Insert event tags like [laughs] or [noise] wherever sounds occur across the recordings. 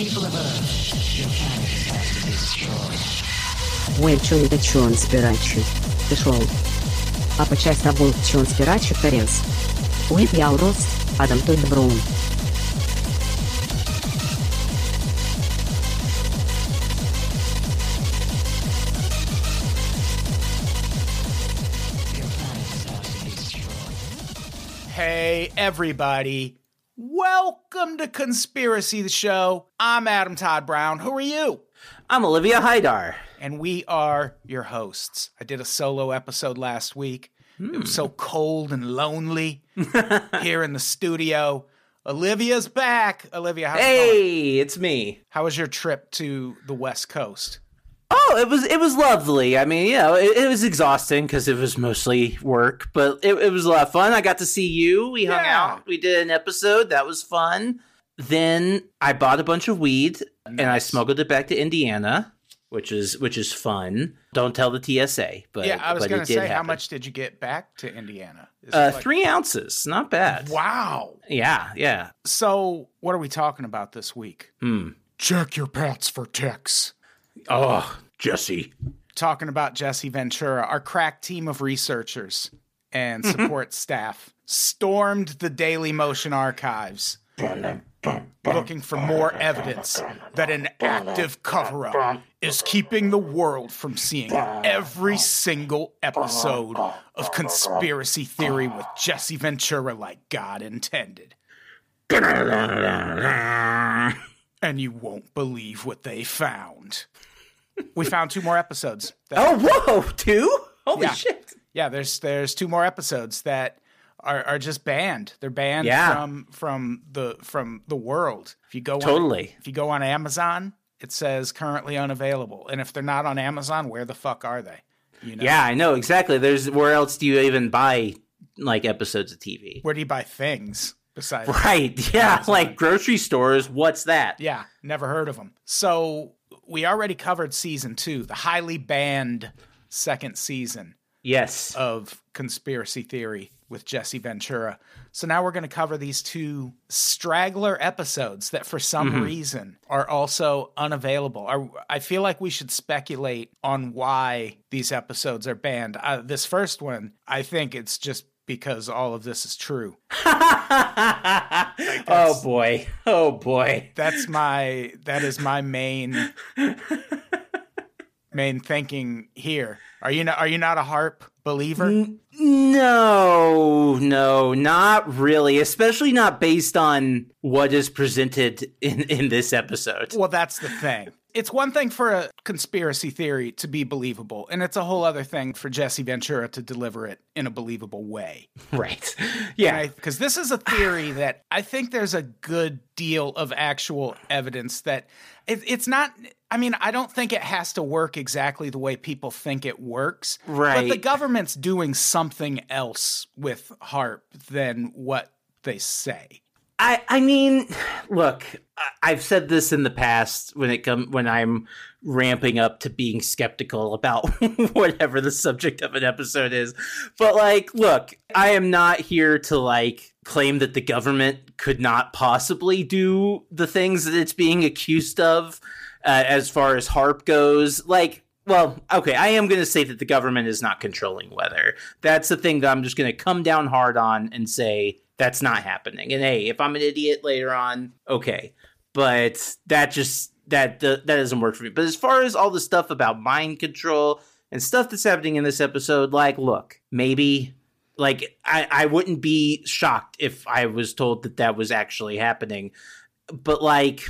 People of Earth, your planet has to be destroyed. Ой, чё это чё он спирачу? Ты шел. А по часть тобой чё он спирачу тарес? Ой, я урос, Адам той добром. Your planet is about to be destroyed. Hey, everybody. Welcome to Conspiracy the Show. I'm Adam Todd Brown. Who are you? I'm Olivia Hydar. And we are your hosts. I did a solo episode last week. It was so hmm. cold and lonely [laughs] here in the studio. Olivia's back. Olivia, how's it going? Hey, it's me. How was your trip to the West Coast? Oh, it was it was lovely. I mean, you know, it, it was exhausting because it was mostly work, but it, it was a lot of fun. I got to see you. We hung Yeah. out. We did an episode. That was fun. Then I bought a bunch of weed and I smuggled it back to Indiana, which is which is fun. Don't tell the TSA, but yeah, I was going to say, how much did you get back to Indiana? Uh, like- three ounces, not bad. Wow. Yeah, yeah. So, what are we talking about this week? Hmm. Check your pants for ticks. Oh, Jesse. talking about Jesse Ventura, our crack team of researchers and mm-hmm. support staff stormed the Daily Motion archives looking for more evidence that an active cover up is keeping the world from seeing every single episode of Conspiracy Theory with Jesse Ventura like God intended. And you won't believe what they found. We found two more episodes. Oh, whoa, two? Holy Yeah. shit. yeah, there's there's two more episodes that are, are just banned. They're banned Yeah. from from the from the world. If you go on, Totally. if you go on Amazon, it says currently unavailable. And if they're not on Amazon, where the fuck are they? You know, Yeah, I know exactly. There's where else do you even buy like episodes of TV? where do you buy things besides? Right. [laughs] Yeah, like grocery stores. What's that? Yeah, never heard of them. So we already covered season two, the highly banned second season. Yes. of conspiracy theory with Jesse Ventura. So now we're going to cover these two straggler episodes that for some reason are also unavailable. I, I feel like we should speculate on why these episodes are banned. Uh, this first one, I think it's just because all of this is true. [laughs] oh boy. Oh boy. That's my that is my main [laughs] main thinking here. Are you not, are you not a harp believer? No, no, not really. Especially not based on what is presented in in this episode. Well, that's the thing. It's one thing for a conspiracy theory to be believable, and it's a whole other thing for Jesse Ventura to deliver it in a believable way. [laughs] Right. Yeah. Because this is a theory [sighs] that I think there's a good deal of actual evidence that it, it's not. I mean, I don't think it has to work exactly the way people think it works. Right. But the government's doing something else with HARP than what they say. I I mean, look, I've said this in the past when it come when I'm ramping up to being skeptical about [laughs] whatever the subject of an episode is. But like, look, I am not here to like claim that the government could not possibly do the things that it's being accused of uh, as far as harp goes. Like well, okay, I am going to say that the government is not controlling weather. That's the thing that I'm just going to come down hard on and say that's not happening. And hey, if I'm an idiot later on, okay. But that just that that doesn't work for me. But as far as all the stuff about mind control and stuff that's happening in this episode, like, look, maybe like I I wouldn't be shocked if I was told that that was actually happening. But like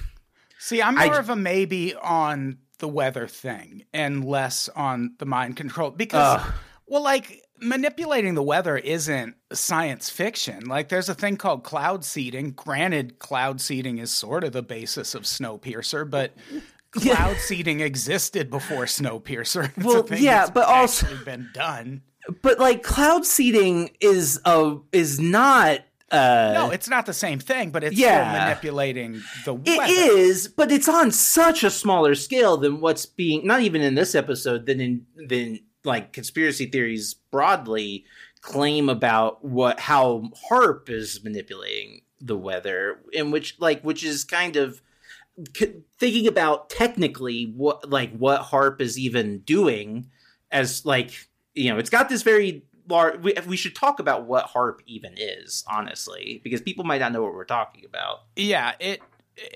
See, I'm more j- of a maybe on the weather thing and less on the mind control because, Ugh. well, like manipulating the weather isn't science fiction. Like, there's a thing called cloud seeding. Granted, cloud seeding is sort of the basis of Snowpiercer, but [laughs] cloud seeding existed before Snowpiercer. [laughs] It's Well, yeah, but also- been done. But like cloud seeding is a is not uh No, it's not the same thing, but it's Yeah. still manipulating the It weather. is, but it's on such a smaller scale than what's being not even in this episode than in than like conspiracy theories broadly claim about what how harp is manipulating the weather in which like which is kind of thinking about technically what like what harp is even doing as like you know it's got this very large we, we should talk about what harp even is honestly because people might not know what we're talking about Yeah, it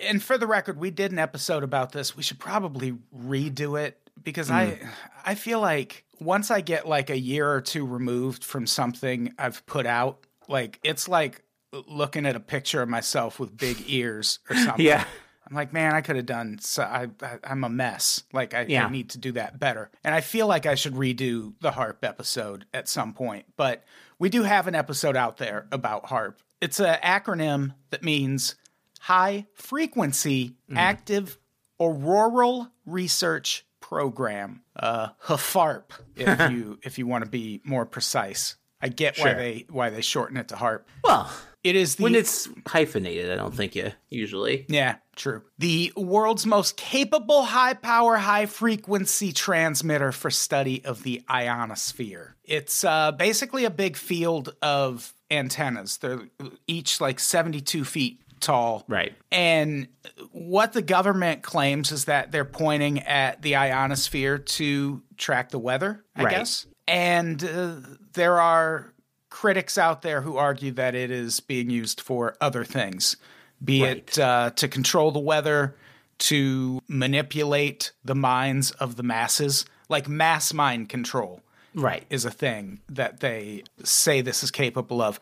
and for the record, we did an episode about this. We should probably redo it because I Hmm. I feel like once I get like a year or two removed from something I've put out, like it's like looking at a picture of myself with big ears or [laughs] something. Yeah. I'm like, man, I could have done. So I, I I'm a mess. Like I, Yeah. I need to do that better. And I feel like I should redo the harp episode at some point. But we do have an episode out there about harp. It's an acronym that means high frequency mm. active auroral research program. Uh, HFARP, if [laughs] you if you want to be more precise. I get why they why they shorten it to harp. well It is the when it's hyphenated i don't think you usually Yeah, true. The world's most capable high power, high frequency transmitter for study of the ionosphere. It's uh, basically a big field of antennas. They're each like 72 feet tall. Right. And what the government claims is that they're pointing at the ionosphere to track the weather, I Right. guess. And uh, there are critics out there who argue that it is being used for other things, be it uh, to control the weather, to manipulate the minds of the masses, like mass mind control right is a thing that they say this is capable of.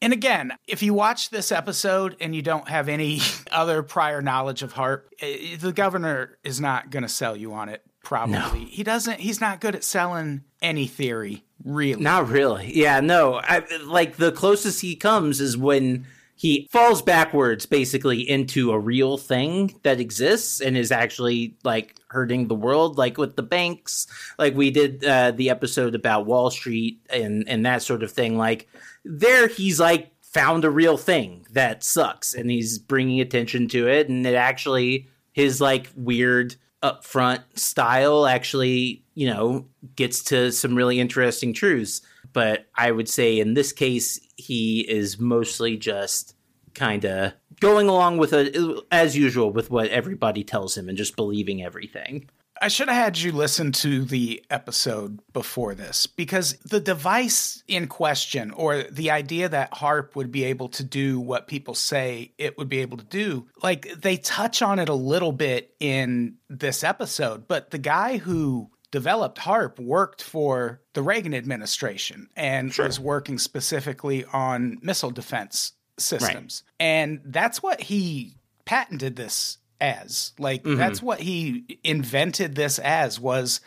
And again, if you watch this episode and you don't have any [laughs] other prior knowledge of harp, eh, the governor is not going to sell you on it. Probably he doesn't. He's not good at selling any theory, really. Not really. Yeah, no. I, like the closest he comes is when he falls backwards basically into a real thing that exists and is actually like hurting the world like with the banks. Like we did uh, the episode about wall street and and that sort of thing. Like there he's like found a real thing that sucks and he's bringing attention to it. And it actually his like weird upfront style actually you know gets to some really interesting truths. But i would say in this case he is mostly just kind of going along with a as usual with what everybody tells him and just believing everything I should have had you listen to the episode before this because the device in question, or the idea that HARP would be able to do what people say it would be able to do, like they touch on it a little bit in this episode. But the guy who developed HARP worked for the Reagan administration and was working specifically on missile defense systems. And that's what he patented this as. Like mm-hmm. that's what he invented this as was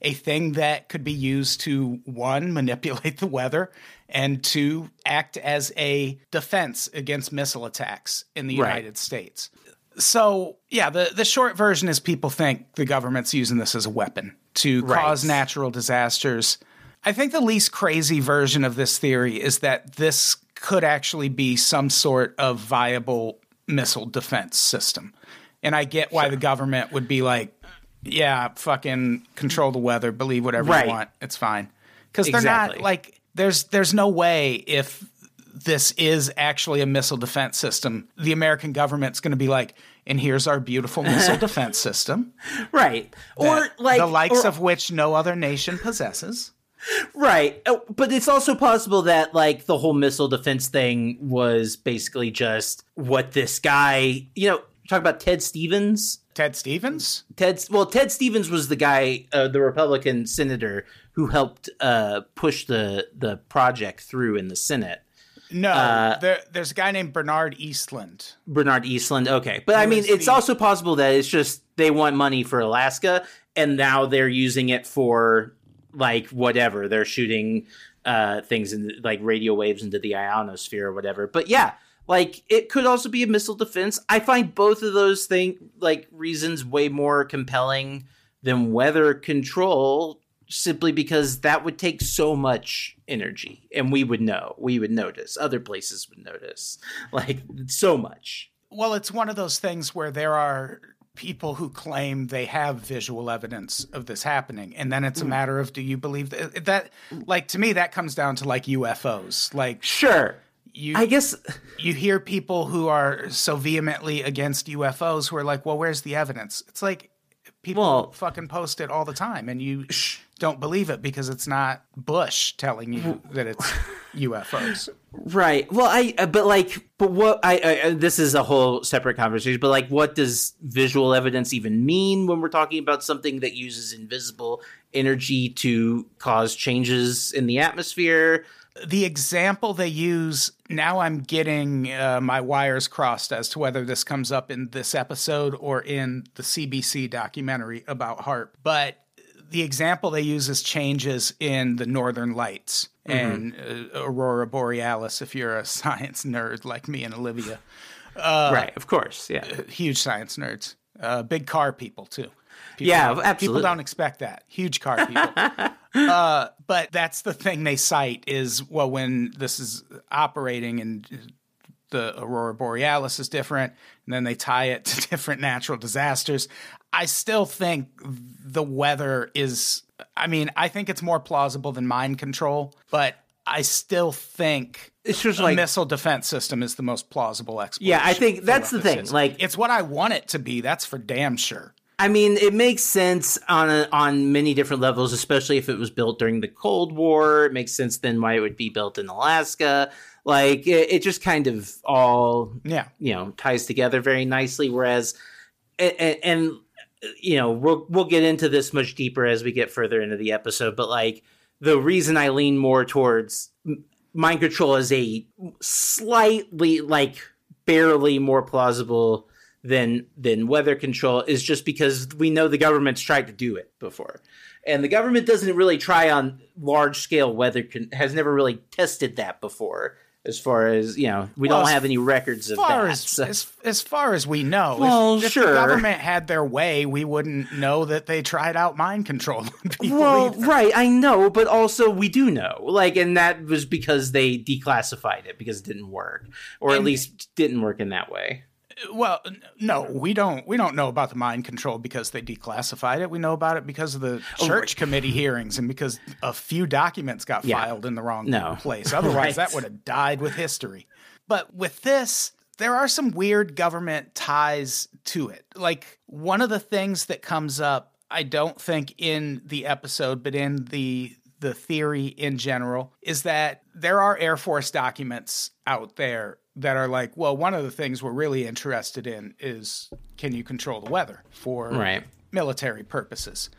a thing that could be used to one manipulate the weather and two act as a defense against missile attacks in the Right. United States. So, yeah, the the short version is people think the government's using this as a weapon to Right. cause natural disasters. I think the least crazy version of this theory is that this could actually be some sort of viable missile defense system. And I get why the government would be like, yeah, fucking control the weather, believe whatever Right. you want, it's fine. Cuz they're not like there's there's no way if this is actually a missile defense system, the American government's going to be like, and here's our beautiful missile [laughs] defense system, right or like the likes or- of which no other nation possesses. Right. Oh, But it's also possible that like the whole missile defense thing was basically just what this guy, you know, talk about Ted Stevens. Ted Stevens? Ted well, Ted Stevens was the guy, uh, the Republican senator who helped uh, push the the project through in the Senate. No, Uh, there, there's a guy named Bernard Eastlund. Bernard Eastlund. Okay, but I mean, it's the- also possible that it's just they want money for Alaska, and now they're using it for like whatever. They're shooting uh, things in like radio waves into the ionosphere or whatever. But yeah, like it could also be a missile defense. I find both of those thing like reasons way more compelling than weather control simply because that would take so much energy and we would know we would notice other places would notice like so much Well, it's one of those things where there are people who claim they have visual evidence of this happening, and then it's a hmm. matter of do you believe that? that like to me, that comes down to like UFOs. Like sure you, i guess you hear people who are so vehemently against UFOs who are like, "Well, where's the evidence?" It's like people Well- fucking post it all the time, and you don't believe it because it's not Bush telling you that it's [laughs] UFOs. Right. Well, I uh, but like but what I, I uh, this is a whole separate conversation. But like, what does visual evidence even mean when we're talking about something that uses invisible energy to cause changes in the atmosphere? the example they use now i'm getting uh, my wires crossed as to whether this comes up in this episode or in the cbc documentary about harp but the example they use is changes in the northern lights and uh, aurora borealis if you're a [laughs] science nerd like me and olivia right. Of course. Yeah. huge science nerds uh, big car people too People Yeah, don't- People don't expect that. Huge car [laughs] people. uh, but that's the thing they cite is well, when this is operating and the aurora borealis is different, and then they tie it [laughs] to different natural disasters. I still think the weather is. I mean, I think it's more plausible than mind control, but I still think It's just a like missile defense system is the most plausible explanation. Yeah, I think that's the thing, is. like- it's what I want it to be. That's for damn sure. I mean, it makes sense on a, on many different levels, especially if it was built during the Cold War. It makes sense then why it would be built in Alaska. Like it, it just kind of all Yeah. you know ties together very nicely. Whereas, and, and you know we'll we'll get into this much deeper as we get further into the episode. But like the reason I lean more towards mind control as a slightly like barely more plausible than than weather control is just because we know the government's tried to do it before and the government doesn't really try on large scale weather con- has never really tested that before as far as you know we Well, don't have any records of that as, so- as as far as we know, if- Well, if, sure. the government had their way, we wouldn't know that they tried out mind control [laughs] on people. well either. right i know but also we do know like and that was because they declassified it because it didn't work or at least didn't work in that way Well, no, we don't. We don't know about the mind control because they declassified it. We know about it because of the oh, church committee hearings and because a few documents got Yeah. filed in the wrong No. place. Otherwise, Right. that would have died with history. But with this, there are some weird government ties to it. Like one of the things that comes up, I don't think in the episode, but in the the theory in general is that there are Air Force documents out there that are like, well, one of the things we're really interested in is can you control the weather for Right. military purposes?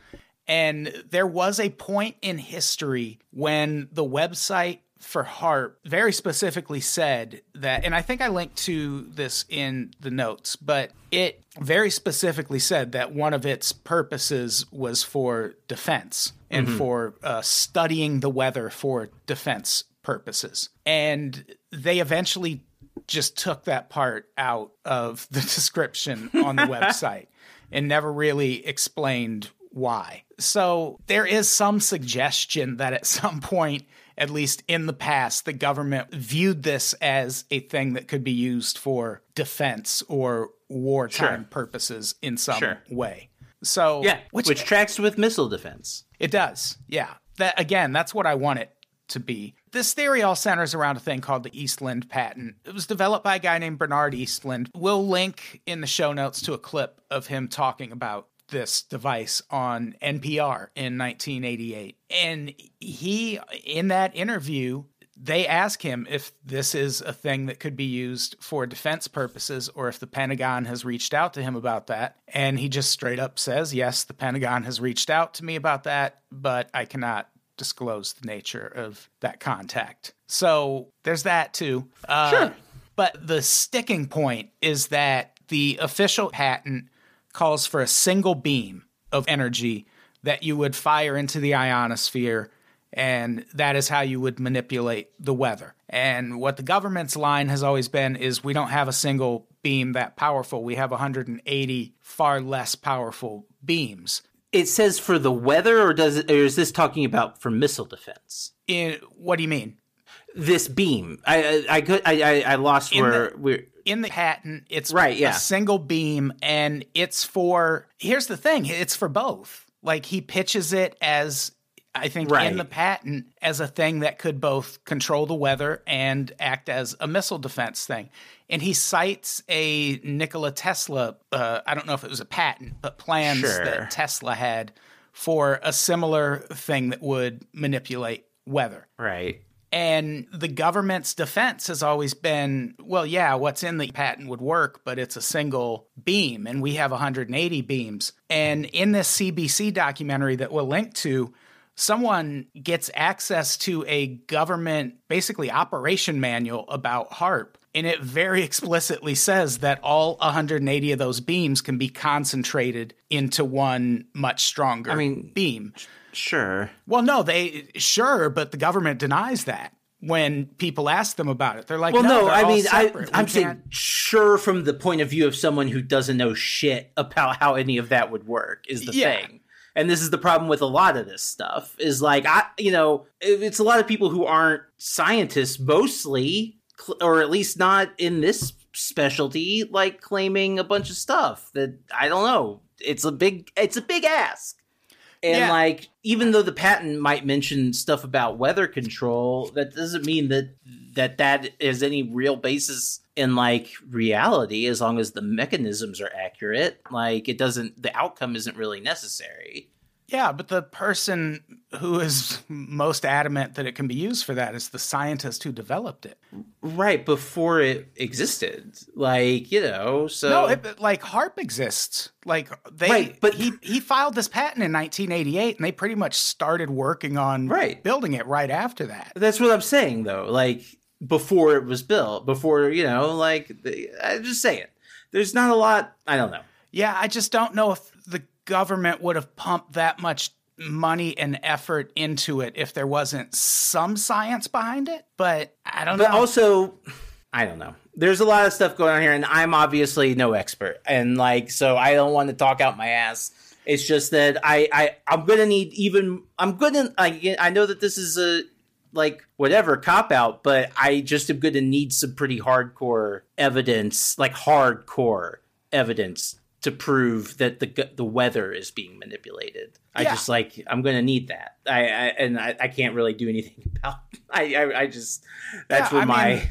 And there was a point in history when the website for HARP very specifically said that, and I think I linked to this in the notes, but it very specifically said that one of its purposes was for defense and for uh, studying the weather for defense purposes. And they eventually just took that part out of [laughs] the description on the website [laughs] and never really explained why. So there is some suggestion that at some point, at least in the past, the government viewed this as a thing that could be used for defense or wartime Sure. purposes in some Sure. way. So yeah which, tracks with missile defense it does. Yeah. That again, that's what I want it to be. This theory all centers around a thing called the Eastlund patent. It was developed by a guy named Bernard Eastlund. We'll link in the show notes to a clip of him talking about this device on NPR in 1988. And he in that interview they ask him if this is a thing that could be used for defense purposes or if the Pentagon has reached out to him about that. And he just straight up says, Yes, the Pentagon has reached out to me about that, but I cannot disclose the nature of that contact. So there's that too. Uh, Sure. But the sticking point is that the official patent calls for a single beam of energy that you would fire into the ionosphere And that is how you would manipulate the weather. And what the government's line has always been is we don't have a single beam that powerful. We have 180 far less powerful beams. It says for the weather, or does it, or is this talking about for missile defense? In what do you mean? This beam, I I I, could- I, I, I lost In where the- we're. in the patent it's Right, yeah. a single beam and it's for here's the thing it's for both like he pitches it as i think Right. in the patent as a thing that could both control the weather and act as a missile defense thing and he cites a nikola tesla uh, i don't know if it was a patent but plans Sure. that tesla had for a similar thing that would manipulate weather Right. and the government's defense has always been, well, yeah, what's in the patent would work, but it's a single beam, and we have 180 beams. And in this CBC documentary that we'll link to, someone gets access to a government, basically, operation manual about HARP. And it very [laughs] explicitly says that all 180 of those beams can be concentrated into one much stronger I mean, beam. Sure. Well, no, they sure, but the government denies that when people ask them about it. They're like, Well, no, no, I mean, I, separate. I'm saying sure from the point of view of someone who doesn't know shit about how any of that would work is the Yeah. thing. And this is the problem with a lot of this stuff is like I, you know, it's a lot of people who aren't scientists mostly, or at least not in this specialty, like claiming a bunch of stuff that I don't know. It's a big, it's a big ask. And Yeah. like, even though the patent might mention stuff about weather control, that doesn't mean that that that is any real basis in like reality. As long as the mechanisms are accurate, like it doesn't, the outcome isn't really necessary. yeah, but the person who is most adamant that it can be used for that is the scientist who developed it. Right before it existed, like you know, so no, it, like HARP exists. Like they, Right, but- he he filed this patent in 1988, and they pretty much started working on Right. building it right after that. That's what I'm saying, though. Like before it was built, before you know, like I'm just saying, there's not a lot. I don't know. Yeah, I just don't know if the government would have pumped that much money and effort into it if there wasn't some science behind it. But I don't But know. also, I don't know. There's a lot of stuff going on here, and I'm obviously no expert, and like, so I don't want to talk out my ass. It's just that I, I, I'm gonna need even. I'm gonna. I, I know that this is a like whatever cop out, but I just am gonna need some pretty hardcore evidence, like hardcore evidence, to prove that the the weather is being manipulated. I Yeah. just like I'm gonna need that. I, I and I, I can't really do anything [laughs] about. I I, I just that's Yeah, I my mean,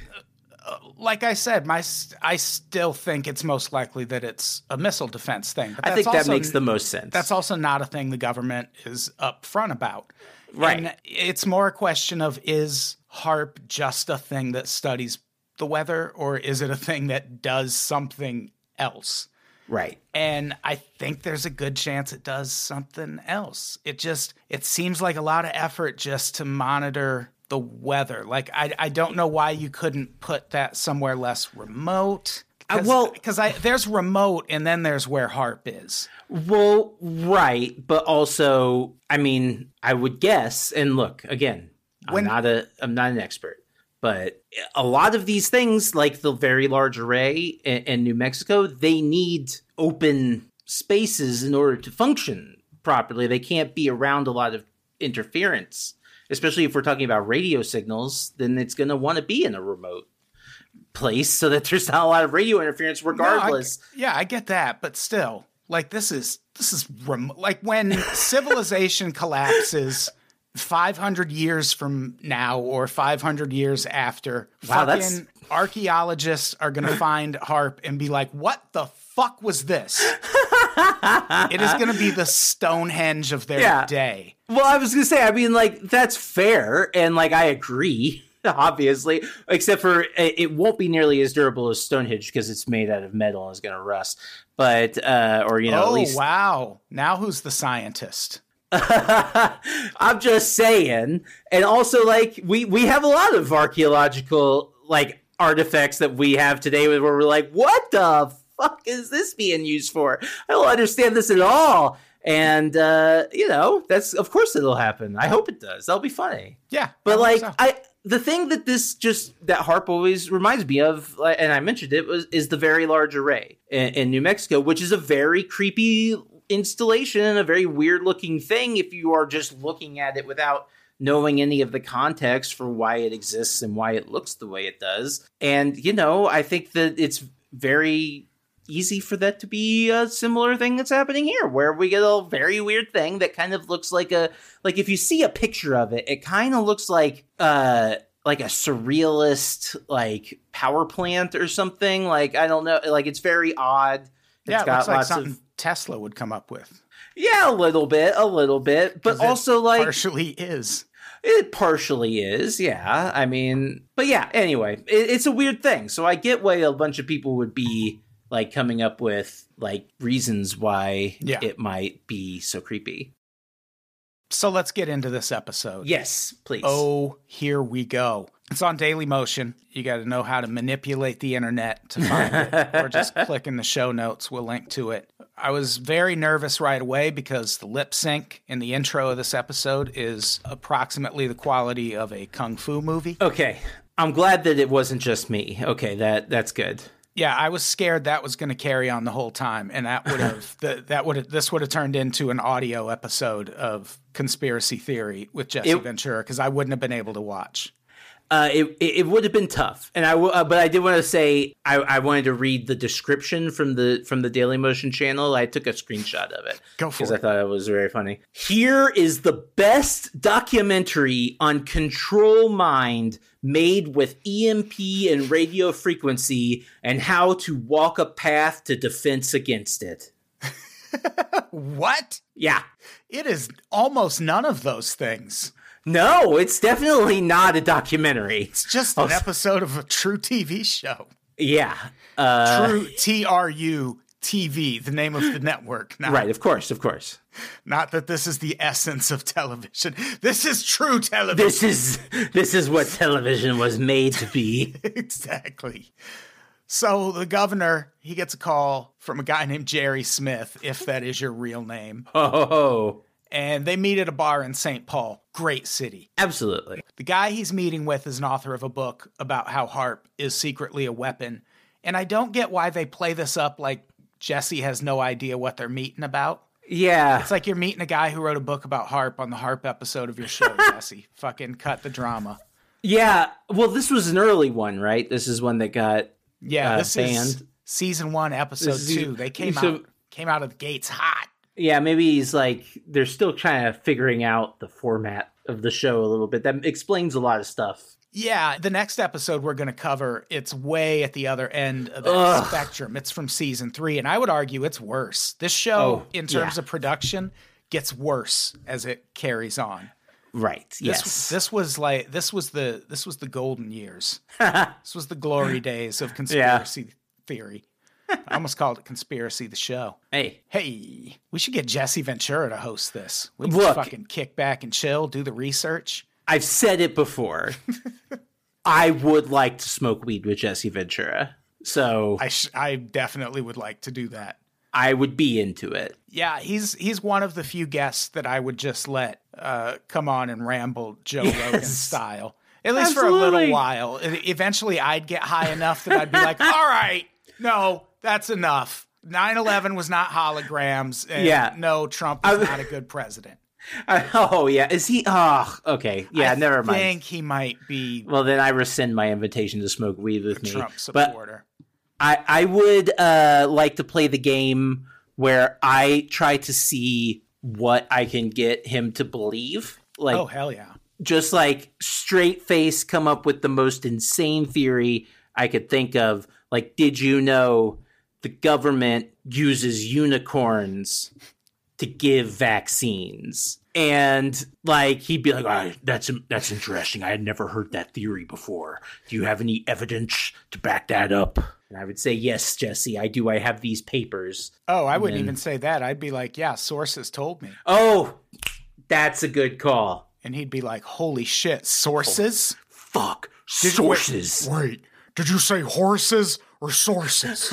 uh, like I said, my I still think it's most likely that it's a missile defense thing. But I think that makes the most sense. That's also not a thing the government is upfront about. Right. And it's more a question of is HARP just a thing that studies the weather, or is it a thing that does something else? right. and I think there's a good chance it does something else. It just it seems like a lot of effort just to monitor the weather. Like I I don't know why you couldn't put that somewhere less remote. Uh, well- because I there's remote and then there's where harp is. Well, right, but also, I mean, I would guess. And look, again, When- I'm not a I'm not an expert, but a lot of these things, like the very large array in, in New Mexico, they need open spaces in order to function properly. They can't be around a lot of interference, especially if we're talking about radio signals. Then it's going to want to be in a remote place so that there's not a lot of radio interference, No, I- regardless. yeah, I get that, but still, like this is this is rem- like when [laughs] civilization collapses 500 years from now or 500 years after Wow, that's- archaeologists are going [laughs] to find harp and be like what the fuck was this [laughs] it is going to be the stonehenge of their Yeah. day Well, I was gonna say, I mean, like that's fair, and like I agree, [laughs] obviously, except for it, it won't be nearly as durable as Stonehenge because it's made out of metal and is gonna rust. But uh, or you know, oh at least wow now who's the scientist [laughs] I'm just saying. And also, like we we have a lot of archaeological like artifacts that we have today where we're like, what the fuck is this being used for? I don't understand this at all. And uh, you know, that's of course it'll happen. I hope it does. That'll be funny. Yeah, But I like so. I the thing that this just that harp always reminds me of, and I mentioned it was is the very large array in, in New Mexico, which is a very creepy installation and a very weird looking thing if you are just looking at it without knowing any of the context for why it exists and why it looks the way it does. And you know, I think that it's very easy for that to be a similar thing that's happening here where we get a very weird thing that kind of looks like a like if you see a picture of it it kind of looks like uh like a surrealist like power plant or something like i don't know like it's very odd It's yeah, it got looks like something of Tesla would come up with. yeah a little bit a little bit but also like partially is. it partially is, yeah. I mean, but yeah, anyway, it, it's a weird thing. So I get why a bunch of people would be like coming up with like reasons why Yeah. it might be so creepy. So let's get into this episode. Yes, please. Oh, here we go. It's on Daily Motion. You got to know how to manipulate the internet to find it, [laughs] or just click in the show notes. We'll link to it. I was very nervous right away because the lip sync in the intro of this episode is approximately the quality of a kung fu movie. Okay. I'm glad that it wasn't just me. Okay, that that's good. Yeah, I was scared that was going to carry on the whole time, and that would have [laughs] the, that would have this would have turned into an audio episode of conspiracy theory with Jesse It- Ventura because I wouldn't have been able to watch. Uh, it, it would have been tough, and I w- uh, but I did want to say I, I wanted to read the description from the from the Daily Motion channel. I took a screenshot of it. Go for because I thought it was very funny. Here is the best documentary on control mind made with EMP and radio frequency and how to walk a path to defense against it. [laughs] What? Yeah. It is almost none of those things. No, it's definitely not a documentary. It's just an episode of a true TV show. Yeah. Uh, True T R U TV, the name of the network. Not, right, of course, of course. not that this is the essence of television. This is true television. This is this is what television was made to be. [laughs] exactly. So the governor, he gets a call from a guy named Jerry Smith, if that is your real name. Oh, And they meet at a bar in St. Paul. Great city. absolutely. The guy he's meeting with is an author of a book about how HARP is secretly a weapon. And I don't get why they play this up like Jesse has no idea what they're meeting about. Yeah. It's like you're meeting a guy who wrote a book about HARP on the HARP episode of your show, [laughs] Jesse. Fucking cut the drama. Yeah. Well, this was an early one, right? This is one that got Yeah, Uh, this is season one, episode two. They came so- out came out of the gates hot. Yeah, maybe he's like they're still kind of figuring out the format of the show a little bit. That explains a lot of stuff. Yeah, the next episode we're going to cover, it's way at the other end of the Ugh. spectrum. It's from season three, and I would argue it's worse. This show, Oh, in terms yeah. of production, gets worse as it carries on. Right. This, yes. this was like this was the this was the golden years. [laughs] this was the glory days of conspiracy theory. I almost called it conspiracy the show. hey. Hey, we should get Jesse Ventura to host this. We can Look. fucking kick back and chill, do the research. I've said it before. [laughs] I would like to smoke weed with Jesse Ventura. So I sh- I definitely would like to do that. I would be into it. Yeah, he's he's one of the few guests that I would just let uh, come on and ramble Joe [laughs] Rogan style, at least for a little while. Eventually, I'd get high enough that I'd be like, [laughs] "All right, no, that's enough." 9-11 was not holograms. And Yeah. no, Trump is not a good president. [laughs] oh yeah, is he? Oh, okay. Yeah, I never mind. I think he might be Well, then I rescind my invitation to smoke weed with me. Trump But supporter. I, I would uh, like to play the game where I try to see what I can get him to believe. Like, oh hell yeah! just like straight face come up with the most insane theory I could think of. Like, did you know the government uses unicorns to give vaccines? And like he'd be like, "Ah, "That's that's interesting. I had never heard that theory before. Do you have any evidence to back that up?" And I would say, "Yes, Jesse, I do. I have these papers." Oh, I wouldn't then- even say that. I'd be like, "Yeah, sources told me," Oh, that's a good call. and he'd be like, "Holy shit, sources." Fuck Did- sources. Wait, wait, Did you say horses or sources? [laughs]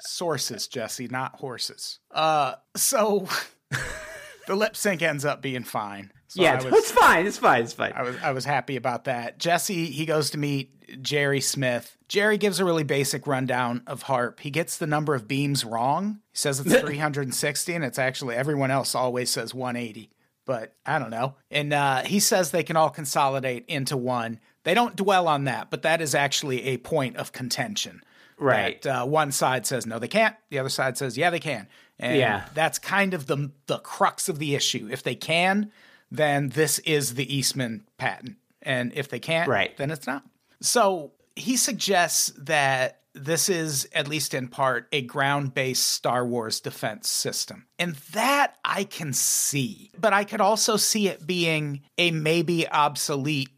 sources, Jesse, not horses. Uh, so [laughs] the lip sync ends up being fine. So yeah, was- [laughs] it's fine. It's fine. It's fine. I was I was happy about that. Jesse he goes to meet Jerry Smith. Jerry gives a really basic rundown of Harp. He gets the number of beams wrong. He says it's 360 and it's actually everyone else always says 180. But I don't know. And uh, he says they can all consolidate into one. They don't dwell on that, but that is actually a point of contention. Right. That, uh, one side says no, they can't. The other side says yeah, they can. And Yeah. that's kind of the the crux of the issue. If they can, then this is the Eastman patent, and if they can't, Right. then it's not. So he suggests that this is at least in part a ground-based Star Wars defense system, and that I can see. But I could also see it being a maybe obsolete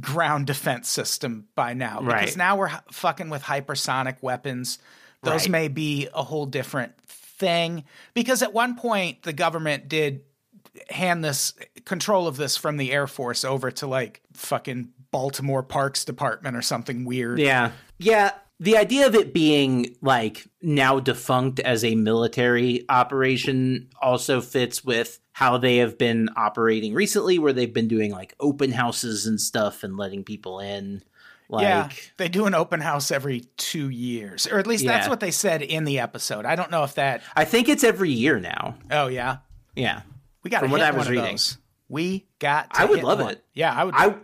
ground defense system by now because Right. now we're fucking with hypersonic weapons. Those Right. may be a whole different thing because at one point the government did hand this control of this from the Air Force over to like fucking Baltimore Parks Department or something weird. Yeah. Yeah. The idea of it being like now defunct as a military operation also fits with how they have been operating recently, where they've been doing like open houses and stuff and letting people in. Like, yeah, they do an open house every two years, or at least that's what they said in the episode. I don't know if that. I think it's every year now. Oh yeah, Yeah. we got From what I was reading. those. We got. To I would love one. it. Yeah, I would. I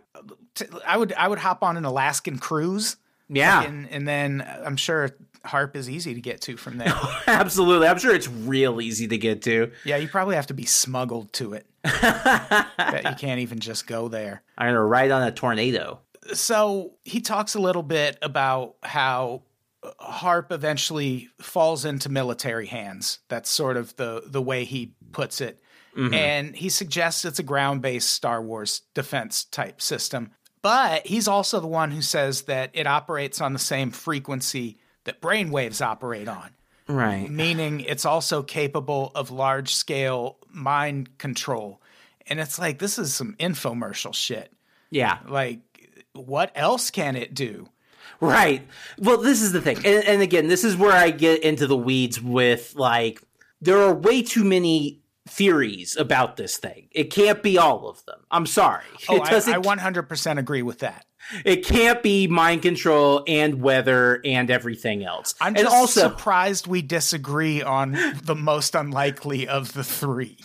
t- I would. I would hop on an Alaskan cruise. Yeah. and, and then uh, I'm sure Harp is easy to get to from there. [laughs] Absolutely. I'm sure it's real easy to get to. yeah, you probably have to be smuggled to it. [laughs] You can't even just go there. I'm gonna ride on a tornado. So he talks a little bit about how uh, Harp eventually falls into military hands. That's sort of the the way he puts it. Mm-hmm. And he suggests it's a ground based Star Wars defense type system. But he's also the one who says that it operates on the same frequency that brainwaves operate on. Right. meaning it's also capable of large scale mind control. And it's like, this is some infomercial shit. Yeah. Like, what else can it do? Right. Well, this is the thing. And, and again, this is where I get into the weeds with like, there are way too many theories about this thing. It can't be all of them. I'm sorry. [laughs] Oh, it I, doesn't. I 100% agree with that. it can't be mind control and weather and everything else. I'm and just also, surprised we disagree on [laughs] the most unlikely of the three.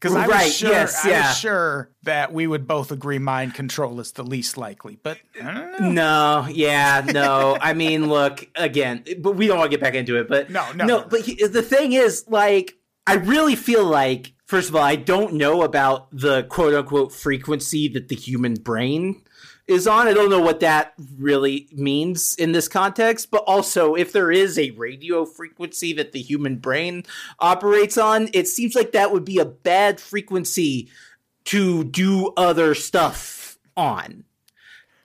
Because I was Right, sure, yes, I yeah. was sure that we would both agree mind control is the least likely. But I don't know. No, yeah, no. [laughs] I mean, look again, but we don't want to get back into it. But No, no, no. no, But he, the thing is, like, I really feel like, first of all, I don't know about the quote unquote frequency that the human brain is on. I don't know what that really means in this context. But also, if there is a radio frequency that the human brain operates on, it seems like that would be a bad frequency to do other stuff on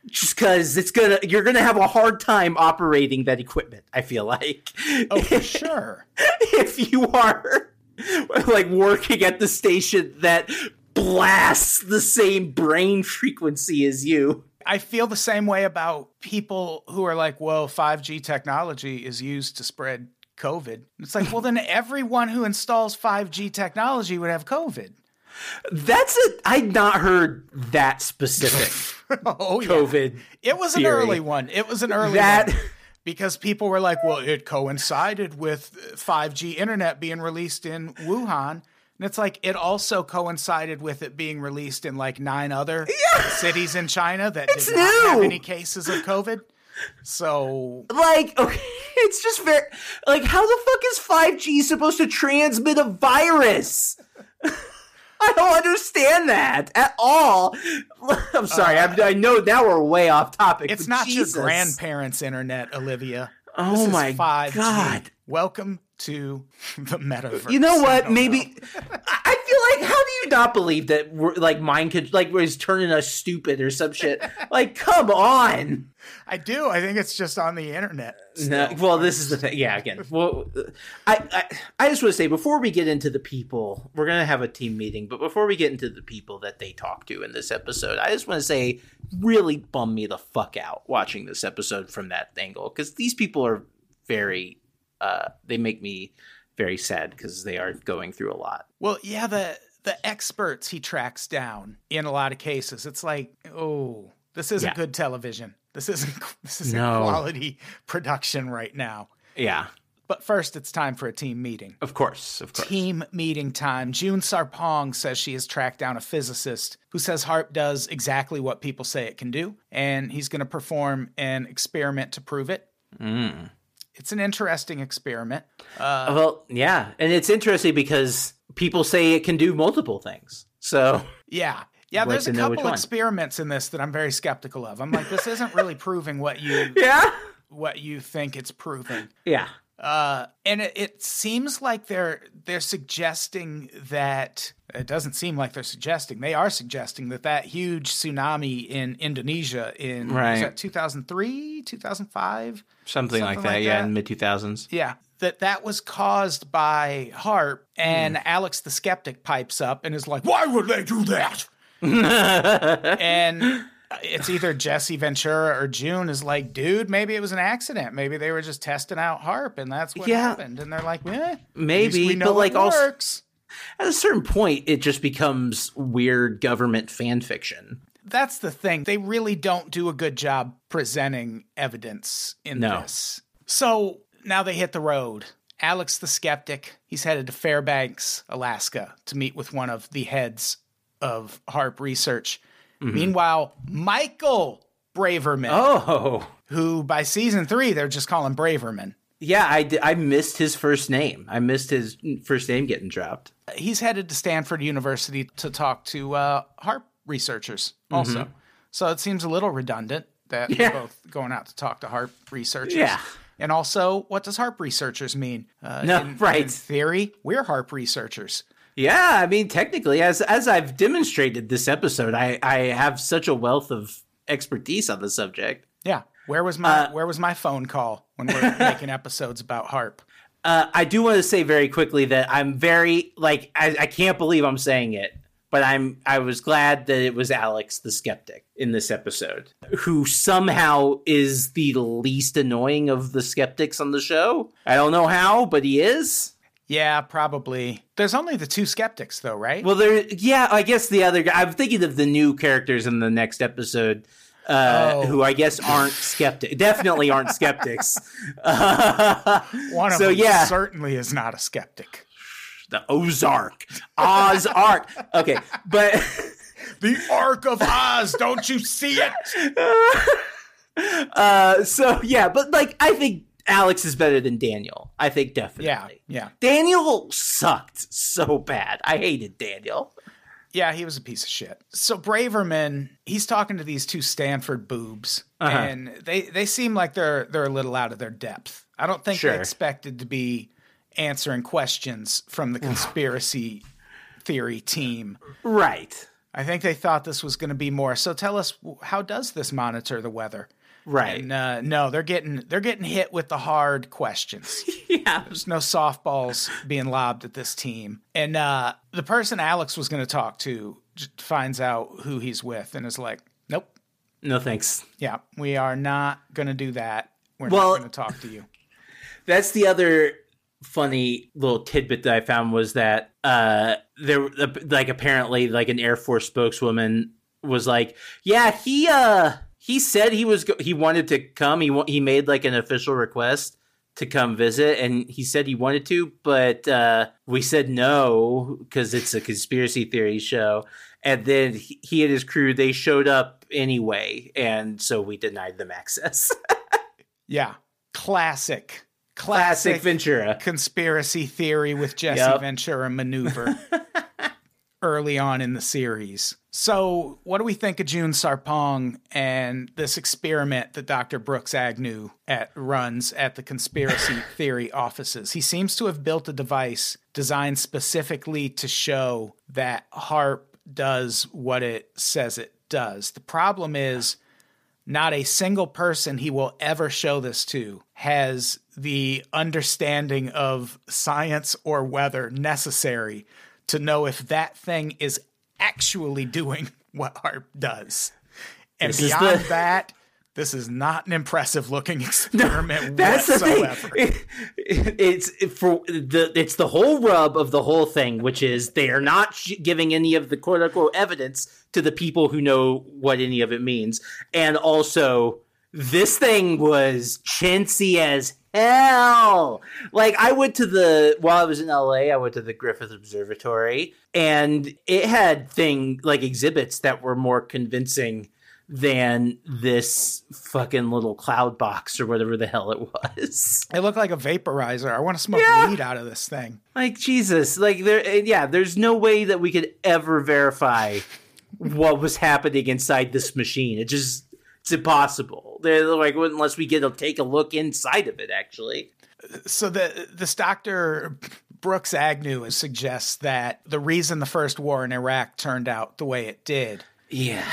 just because it's gonna you're gonna have a hard time operating that equipment i feel like Oh, for sure. [laughs] if you are [laughs] like working at the station that blasts the same brain frequency as you I feel the same way about people who are like, well, 5G technology is used to spread COVID. It's like, well, then [laughs] everyone who installs 5G technology would have COVID. that's a i'd not heard that specific [laughs] oh, yeah. covid It was an early one. It was an early That- one. Because people were like, well, it coincided with 5G internet being released in Wuhan. And it's like, it also coincided with it being released in like nine other cities in China that It's did not have any cases of COVID. So like [laughs] okay it's just very like how the fuck is 5g supposed to transmit a virus [laughs] I don't understand that at all. [laughs] I'm sorry. I'm, I know now we're way off topic. Uh, It's not Jesus. your grandparents' internet, Olivia. Oh my 5G. God. Welcome to the metaverse. You know what? Maybe know. [laughs] I I like how do you not believe that like mind could like was turning us stupid or some shit? [laughs] like, come on. I do. I think it's just on the internet. No, well, this is the thing. Yeah, again, well, I, I, I just want to say before we get into the people, we're gonna have a team meeting. But before we get into the people that they talk to in this episode, I just want to say, really bum me the fuck out watching this episode from that angle because these people are very, uh, they make me very sad because they are going through a lot. Well, yeah, the the experts he tracks down in a lot of cases. It's like, oh, this isn't Yeah. good television. This isn't this isn't No. quality [laughs] production right now. Yeah, But first, it's time for a team meeting. of course, of course. Team meeting time. June Sarpong says she has tracked down a physicist who says HARP does exactly what people say it can do, and he's going to perform an experiment to prove it. Mm. It's an interesting experiment. Uh, well, yeah, and it's interesting because people say it can do multiple things. So Yeah. Yeah, Like there's to a couple experiments in this that I'm very skeptical of. I'm like, this isn't really proving what you [laughs] yeah, what you think it's proving. yeah. Uh, and it, it seems like they're they're suggesting that it doesn't seem like they're suggesting they are suggesting that that huge tsunami in Indonesia in Right. that 2003 2005 Something, like Something that, like yeah, in mid two thousands. yeah that that was caused by HARP and Hmm. Alex the skeptic pipes up and is like why would they do that [laughs] and it's either Jesse Ventura or June is like, dude, maybe it was an accident. Maybe they were just testing out harp, and that's what Yeah. happened. And they're like, eh, Maybe, but, like, also- works. At a certain point, it just becomes weird government fan fiction. That's the thing. They really don't do a good job presenting evidence in No. this. So now they hit the road. Alex the skeptic, he's headed to Fairbanks, Alaska, to meet with one of the heads of HARP research. Mm-hmm. Meanwhile, Michael Braverman, Oh, who by season three they're just calling Braverman. yeah, I, I missed his first name. I missed his first name getting dropped. He's headed to Stanford University to talk to uh, HARP researchers also. So it seems a little redundant that Mm-hmm. Yeah. they're both going out to talk to HARP researchers. Yeah. And also, what does HARP researchers mean? Uh, No, in, right. In theory, we're HARP researchers. Yeah, I mean, technically, as as I've demonstrated this episode, I I have such a wealth of expertise on the subject. Yeah. Where was my Uh, Where was my phone call when we're [laughs] making episodes about HARP? Uh, I do want to say very quickly that I'm very like I, I can't believe I'm saying it, but I'm I was glad that it was Alex the skeptic in this episode who somehow is the least annoying of the skeptics on the show. I don't know how, but he is. Yeah, probably. There's only the two skeptics, though, right? Well, there, yeah, I guess the other guy. I'm thinking of the new characters in the next episode. Uh, Oh. Who I guess aren't skeptic, definitely aren't skeptics. [laughs] one of so, them yeah. certainly is not a skeptic. the Ozark, Oz Ark. Okay, but [laughs] The Ark of Oz, don't you see it? [laughs] uh, so yeah, but like I think Alex is better than Daniel. I think definitely. Yeah, yeah. Daniel sucked so bad. I hated Daniel. Yeah, he was a piece of shit. So Braverman, he's talking to these two Stanford boobs, Uh-huh. and they they seem like they're they're a little out of their depth. I don't think Sure. they expected to be answering questions from the conspiracy theory team. Right. I think they thought this was going to be more. So tell us, how does this monitor the weather? Right. And uh, no, they're getting they're getting hit with the hard questions. [laughs] yeah. There's no softballs being lobbed at this team. And uh, the person Alex was going to talk to finds out who he's with and is like, nope, No thanks. yeah, we are not going to do that. We're Well- not going to talk to you. [laughs] That's the other funny little tidbit that I found was that uh there like apparently like an Air Force spokeswoman was like, "Yeah, he uh he said he was go- he wanted to come. He he made like an official request to come visit and he said he wanted to, but uh we said no cuz it's a conspiracy theory show." And then he, he and his crew they showed up anyway, and so we denied them access. [laughs] Yeah, classic, Classic classic Ventura. conspiracy theory with Jesse Yep. Ventura maneuver [laughs] early on in the series. So, what do we think of June Sarpong and this experiment that Dr. Brooks Agnew at runs at the conspiracy [laughs] theory offices? He seems to have built a device designed specifically to show that HARP does what it says it does. The problem is not a single person he will ever show this to has the understanding of science or weather necessary to know if that thing is actually doing [laughs] what HARP does. And This beyond the- that, this is not an impressive looking [laughs] experiment That's whatsoever. the thing. It- [laughs] it's it- for the it's the whole rub of the whole thing, which is they are not sh- giving any of the quote unquote evidence to the people who know what any of it means, and also this thing was chintzy as hell. Like I went to the while I was in LA, I went to the Griffith Observatory, and it had thing like exhibits that were more convincing than this fucking little cloud box or whatever the hell it was. It looked like a vaporizer. I want to smoke Yeah. weed out of this thing. Like Jesus, like there, eh, yeah. There's no way that we could ever verify what was happening inside this machine. It just it's impossible. They're like unless we get to take a look inside of it. Actually, So the this Dr. Brooks Agnew suggests that the reason the first war in Iraq turned out the way it did yeah.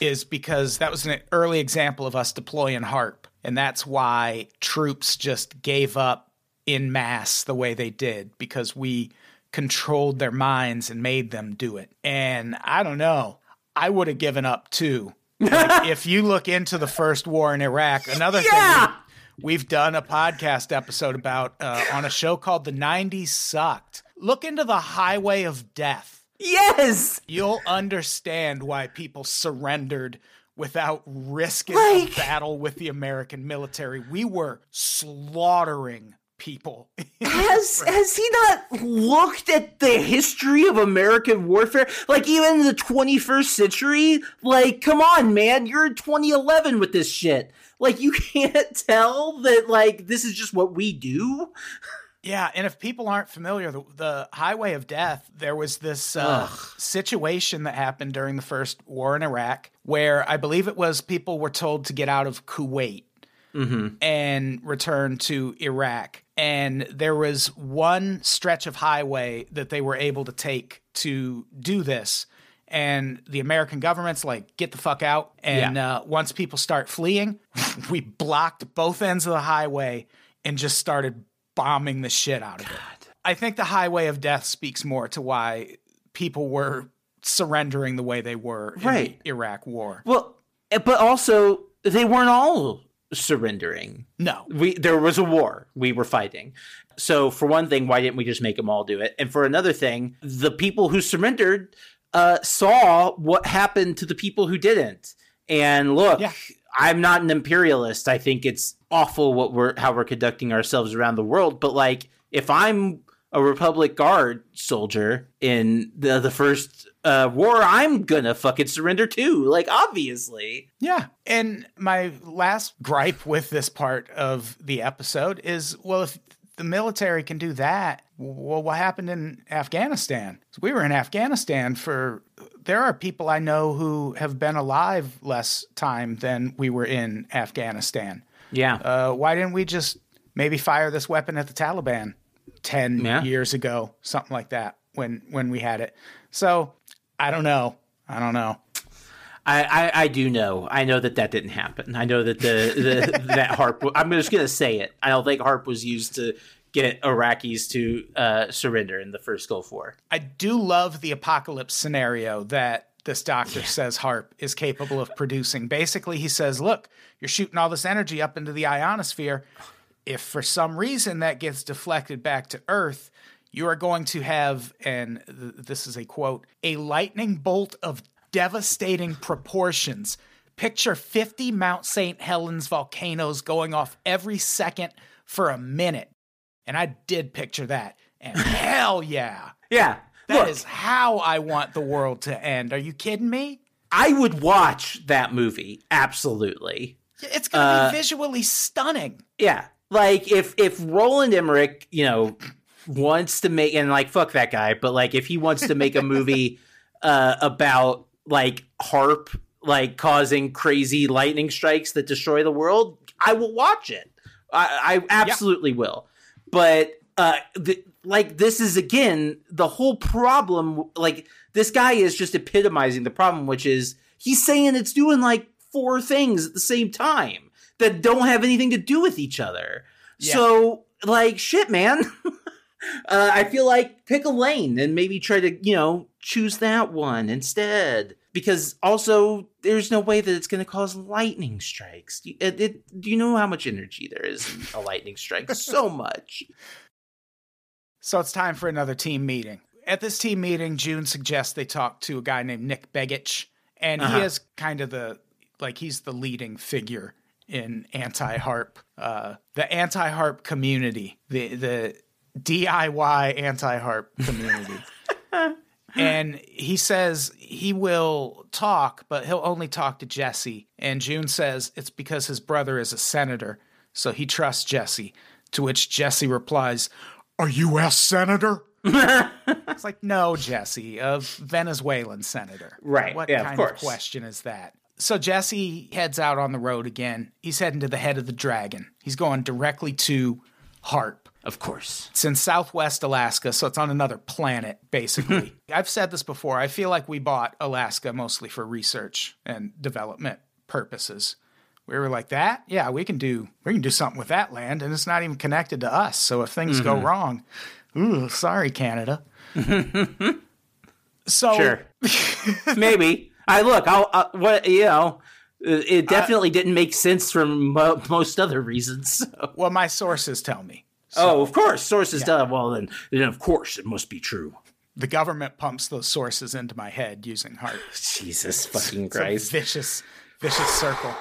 is because that was an early example of us deploying HARP. And that's why troops just gave up in mass the way they did because we controlled their minds and made them do it. And I don't know, I would have given up too. Like, if you look into the first war in Iraq, another Yeah. thing we- we've done a podcast episode about uh, on a show called The 90s Sucked. Look into the highway of death Yes. you'll understand why people surrendered without risking Like- a battle with the American military. We were slaughtering people. [laughs] Has has he not looked at the history of American warfare? Like even in the 21st century? Like, come on, man, you're in 2011 with this shit. Like you [laughs] can't tell that like this is just what we do? yeah, and if people aren't familiar, the, the Highway of Death, there was this uh, situation that happened during the first war in Iraq where I believe it was people were told to get out of Kuwait. and return to Iraq. And there was one stretch of highway that they were able to take to do this. And the American government's like, get the fuck out. And uh, once people start fleeing, [laughs] we blocked both ends of the highway and just started bombing the shit out of it. I think the highway of death speaks more to why people were surrendering the way they were in Right. the Iraq war. Well, eh, but also they weren't all surrendering. No. we there was a war we were fighting so for one thing why didn't we just make them all do it and for another thing the people who surrendered uh saw what happened to the people who didn't and look Yeah. i'm not an imperialist i think it's awful what we're how we're conducting ourselves around the world but like if i'm a republic guard soldier in the the first uh war i'm gonna fucking surrender too like obviously Yeah. And my last gripe with this part of the episode is well, if the military can do that, well, what happened in Afghanistan? We were in Afghanistan for, there are people I know who have been alive less time than we were in Afghanistan. yeah Uh, why didn't we just maybe fire this weapon at the Taliban 10 Yeah. years ago, something like that when, when we had it? So I don't know. I don't know. I, I, I do know. I know that that didn't happen. I know that the, the [laughs] that harp. I'm just gonna say it. I don't think harp was used to get Iraqis to uh, surrender in the first Gulf War. I do love the apocalypse scenario that this doctor says Harp is capable of producing. Basically, he says, Look, you're shooting all this energy up into the ionosphere. If for some reason that gets deflected back to Earth, you are going to have, and th- this is a quote, a lightning bolt of devastating proportions. Picture 50 Mount St. Helens volcanoes going off every second for a minute. And I did picture that. And [laughs] hell yeah. Yeah, That look, is how I want the world to end. Are you kidding me? I would watch that movie. Absolutely. It's going to Uh, be visually stunning. Yeah, like if if Roland Emmerich, you know, wants to make and like fuck that guy, but like if he wants to make a movie [laughs] uh, about like harp like causing crazy lightning strikes that destroy the world, I will watch it. I, I absolutely will. But uh, the, like this is again the whole problem. Like this guy is just epitomizing the problem, which is he's saying it's doing like four things at the same time that don't have anything to do with each other. Yeah. So, like, shit, man. [laughs] uh, I feel like pick a lane and maybe try to, you know, choose that one instead. Because also, there's no way that it's going to cause lightning strikes. Do you, it, it, do you know how much energy there is in a lightning strike? so much. So it's time for another team meeting. At this team meeting, June suggests they talk to a guy named Nick Begich, and Uh-huh. he is kind of the like he's the leading figure in anti-harp, uh, the anti-harp community, the the DIY anti-harp community. [laughs] and he says he will talk, but he'll only talk to Jesse. And June says it's because his brother is a senator, so he trusts Jesse. To which Jesse replies, "A U.S. senator." [laughs] it's like, no, Jesse, a Venezuelan senator. Right, What yeah, kind course. of question is that? So Jesse heads out on the road again. He's heading to the head of the dragon. He's going directly to Harp. Of course. It's in southwest Alaska, so it's on another planet, basically. [laughs] I've said this before. I feel like we bought Alaska mostly for research and development purposes. We were like that, yeah, we can do we can do something with that land, and it's not even connected to us. So if things go wrong, ooh, sorry, Canada. [laughs] so Sure. [laughs] Maybe. I look, I'll, uh, what, you know, it it definitely didn't make sense from mo- most other reasons. so. well, my sources tell me oh, of course. Sources tell. Well, then, then, of course, it must be true. the government pumps those sources into my head using Harp. [laughs] Jesus fucking It's a Christ. vicious, vicious circle.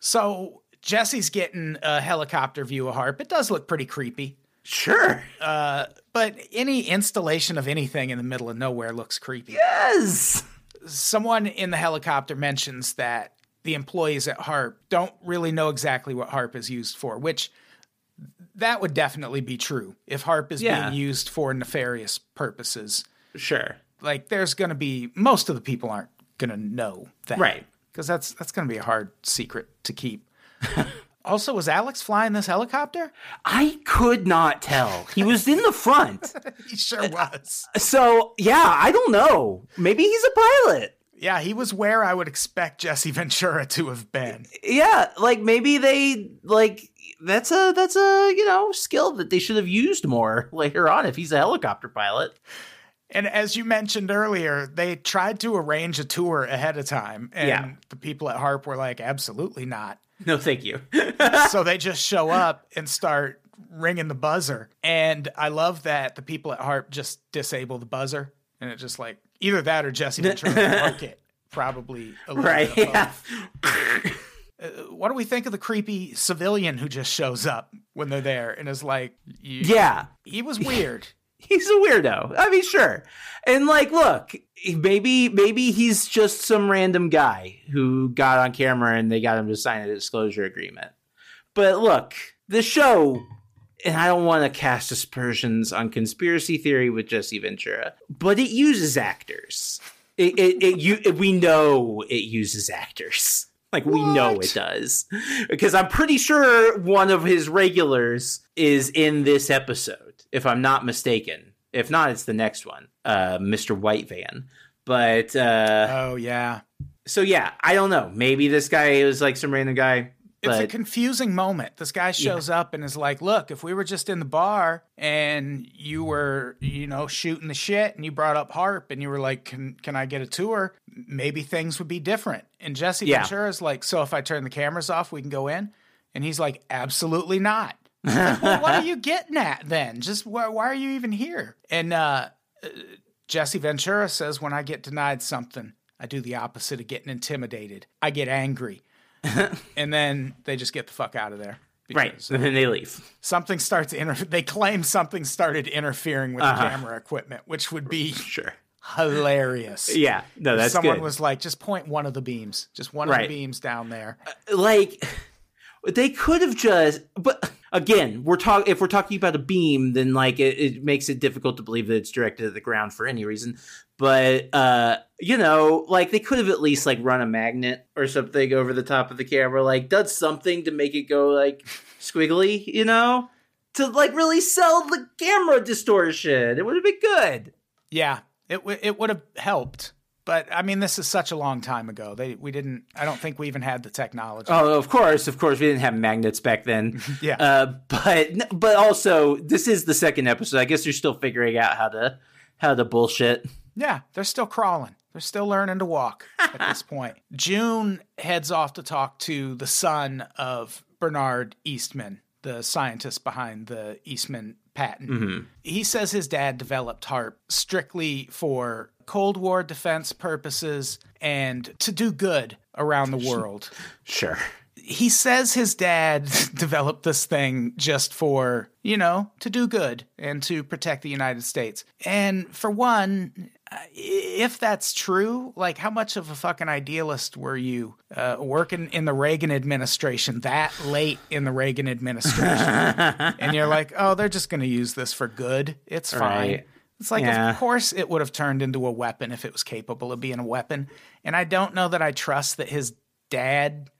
So Jesse's getting a helicopter view of Harp. It does look pretty creepy, Sure. Uh, but any installation of anything in the middle of nowhere looks creepy. Yes. Someone in the helicopter mentions that the employees at Harp don't really know exactly what Harp is used for, which that would definitely be true if Harp is Yeah. being used for nefarious purposes. Sure. Like there's going to be most of the people aren't going to know that. Right. because that's that's going to be a hard secret to keep. [laughs] also, was Alex flying this helicopter? I could not tell. He was in the front. [laughs] He sure was. So, yeah, I don't know. Maybe he's a pilot. Yeah, he was where I would expect Jesse Ventura to have been. Yeah, like maybe they like that's a that's a, you know, skill that they should have used more [laughs] later on if he's a helicopter pilot. And as you mentioned earlier, they tried to arrange a tour ahead of time, and Yeah. the people at Harp were like, "Absolutely not." No, thank you. [laughs] so they just show up and start ringing the buzzer. And I love that the people at Harp just disable the buzzer, and it just like either that or Jesse [laughs] Ventura mark it. Probably a little right. bit Yeah. Uh, both. What do we think of the creepy civilian who just shows up when they're there and is like, Yeah. he was [laughs] weird. He's a weirdo. I mean, sure. And like, look, maybe maybe he's just some random guy who got on camera and they got him to sign a disclosure agreement. But look, the show, and I don't want to cast aspersions on conspiracy theory with Jesse Ventura, but it uses actors. It, it, it you we know it uses actors. Like we know it does. Because I'm pretty sure one of his regulars is in this episode, if I'm not mistaken. If not, it's the next one, uh, Mr. White Van. But uh, Oh yeah. so yeah, I don't know. Maybe this guy was like some random guy. It's a confusing moment. This guy shows up and is like, "Look, if we were just in the bar and you were, you know, shooting the shit and you brought up harp and you were like, "Can can I get a tour?" Maybe things would be different. And Jesse Yeah. Ventura's like, "So if I turn the cameras off, we can go in?" And he's like, "Absolutely not." [laughs] Like, well, what are you getting at then? Just why, why are you even here? And uh, uh, Jesse Ventura says, "When I get denied something, I do the opposite of getting intimidated. I get angry." [laughs] and then they just get the fuck out of there. right, and then they leave. Something starts inter- they claim something started interfering with Uh-huh. the camera equipment, which would be Sure. hilarious. [laughs] Yeah, no, that's someone good. was like, just point one of the beams, just one of the beams down there. like they could have just but again we're talking if we're talking about a beam then like it, it makes it difficult to believe that it's directed at the ground for any reason. But uh you know like they could have at least like run a magnet or something over the top of the camera like does something to make it go like squiggly you know? To like really sell the camera distortion. It would have been good. Yeah, it w- it would have helped, But I mean, this is such a long time ago. They we didn't. I don't think we even had the technology. Oh, of course, of course, we didn't have magnets back then. [laughs] Yeah. uh, but but also this is the second episode. I guess they're still figuring out how to how to bullshit. Yeah, they're still crawling. They're still learning to walk at this [laughs] point. June heads off to talk to the son of Bernard Eastlund, the scientist behind the Eastlund patent. Mm-hmm. He says his dad developed HARP strictly for Cold War defense purposes and to do good around the [laughs] world. Sure. he says his dad [laughs] developed this thing just for, you know, to do good and to protect the United States. And for one, if that's true, like how much of a fucking idealist were you uh, working in the Reagan administration that late in the Reagan administration? [laughs] and you're like, oh, they're just going to use this for good. It's fine. Right. It's like, Yeah. of course, it would have turned into a weapon if it was capable of being a weapon. And I don't know that I trust that his dad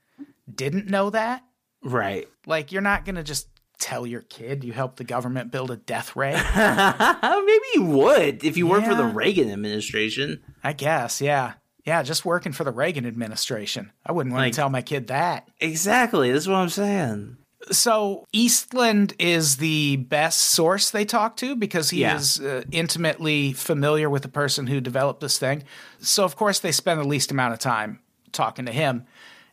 didn't know that. Right. Like, you're not going to just tell your kid you helped the government build a death ray. [laughs] Maybe you would if you worked for the Reagan administration. I guess, yeah. Yeah, just working for the Reagan administration. I wouldn't want Like- to tell my kid that. Exactly. That's what I'm saying. So, Eastlund is the best source they talk to because he Yeah. is uh, intimately familiar with the person who developed this thing. So, of course, they spend the least amount of time talking to him.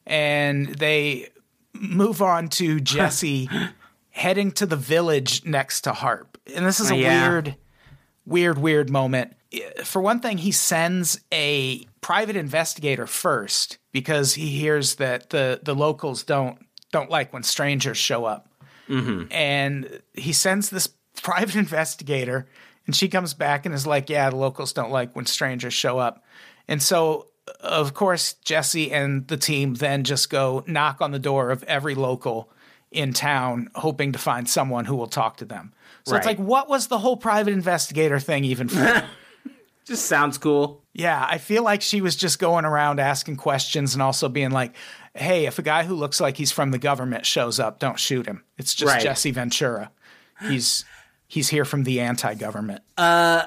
And they move on to [laughs] Jesse heading to the village next to Harp. And this is oh, a Yeah. weird, weird, weird moment. For one thing, he sends a private investigator first because he hears that the, the locals don't don't like when strangers show up. Mm-hmm. And he sends this [laughs] private investigator, and she comes back and is like, Yeah, the locals don't like when strangers show up. And so, of course, Jesse and the team then just go knock on the door of every local in town, hoping to find someone who will talk to them. So it's like, what was the whole private investigator thing even for? [laughs] Just sounds cool. Yeah, I feel like she was just going around asking questions and also being like, "Hey, if a guy who looks like he's from the government shows up, don't shoot him. It's just Right. Jesse Ventura. He's he's here from the anti-government." Uh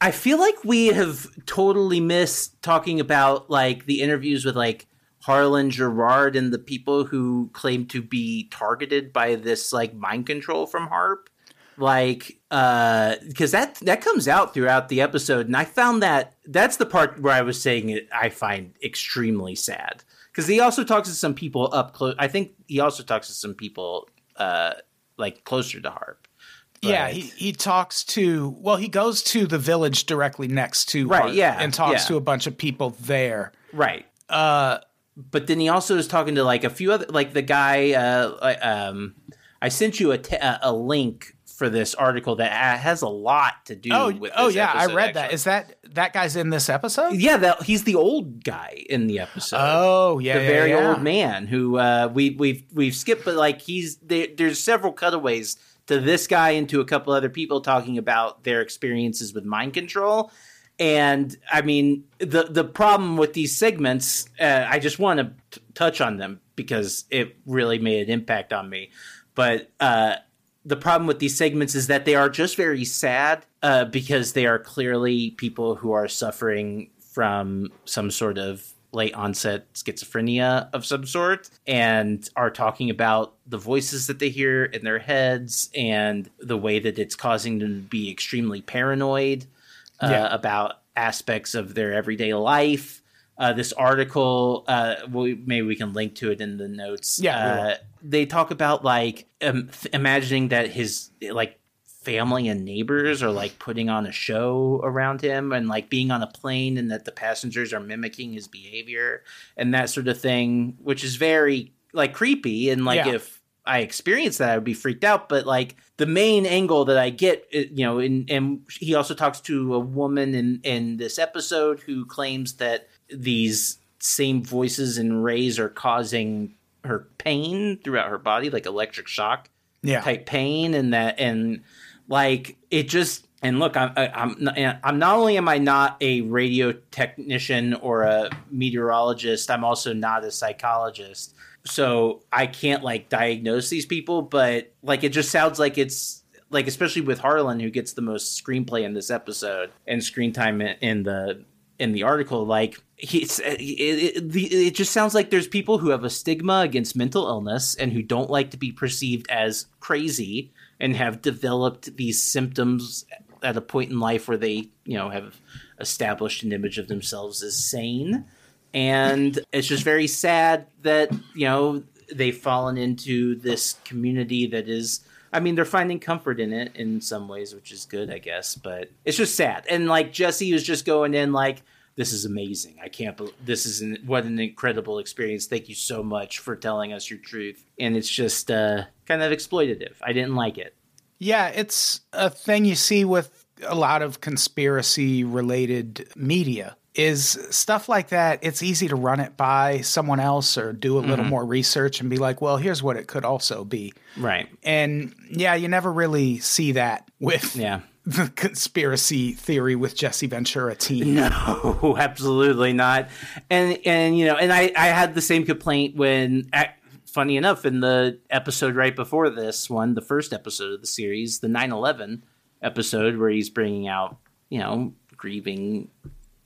I feel like we have totally missed talking about like the interviews with like Harlan Gerard and the people who claim to be targeted by this like mind control from Harp. Like, uh, because that that comes out throughout the episode, and I found that that's the part where I was saying it. I find extremely sad because he also talks to some people up close. I think he also talks to some people uh like closer to Harp. yeah, he he talks to well, he goes to the village directly next to Right, Harp yeah, and talks yeah. to a bunch of people there. Right. Uh, but then he also is talking to like a few other, like the guy. Uh, um, I sent you a, te- a a link for this article that has a lot to do. Oh, with oh yeah, I read that. actually. Is that that guy's in this episode? yeah, that he's the old guy in the episode. Oh, yeah, the yeah, very yeah. old man who uh, we we've we've skipped, but like he's there, there's several cutaways to this guy and to a couple other people talking about their experiences with mind control. And I mean, the the problem with these segments, uh, I just want to touch on them because it really made an impact on me. But uh, the problem with these segments is that they are just very sad uh, because they are clearly people who are suffering from some sort of late onset schizophrenia of some sort and are talking about the voices that they hear in their heads and the way that it's causing them to be extremely paranoid uh, Yeah. about aspects of their everyday life. Uh, this article, uh, we, maybe we can link to it in the notes. Yeah, uh, they talk about like um, imagining that his like family and neighbors are like putting on a show around him and like being on a plane and that the passengers are mimicking his behavior and that sort of thing which is very like creepy and like Yeah. if i experienced that i would be freaked out but like the main angle that i get uh, you know and and he also talks to a woman in in this episode who claims that these same voices and rays are causing her pain throughout her body like electric shock Yeah. type pain and that and like it just and look I'm I- I'm not- I'm not only am I not a radio technician or a meteorologist I'm also not a psychologist so I can't like diagnose these people but like it just sounds like it's like especially with Harlan who gets the most screenplay in this episode and screen time in, the in the article, like he's uh, it, it, it just sounds like there's people who have a stigma against mental illness and who don't like to be perceived as crazy and have developed these symptoms at a point in life where they, you know, have established an image of themselves as sane. And it's just very sad that, you know, they've fallen into this community that is I mean, they're finding comfort in it in some ways, which is good, I guess, but it's just sad. And like Jesse was just going in like this is amazing. I can't believe this is an, what an incredible experience. Thank you so much for telling us your truth. And it's just uh, kind of exploitative. I didn't like it. Yeah, it's a thing you see with a lot of conspiracy related media is stuff like that. It's easy to run it by someone else or do a little mm-hmm. more research and be like, well, here's what it could also be. Right. And yeah, you never really see that with Yeah. [laughs] the conspiracy theory with Jesse Ventura team. [laughs] No, absolutely not. And and you know, and I I had the same complaint when funny enough in the episode right before this one, the first episode of the series, the 9/11 episode where he's bringing out, you know, grieving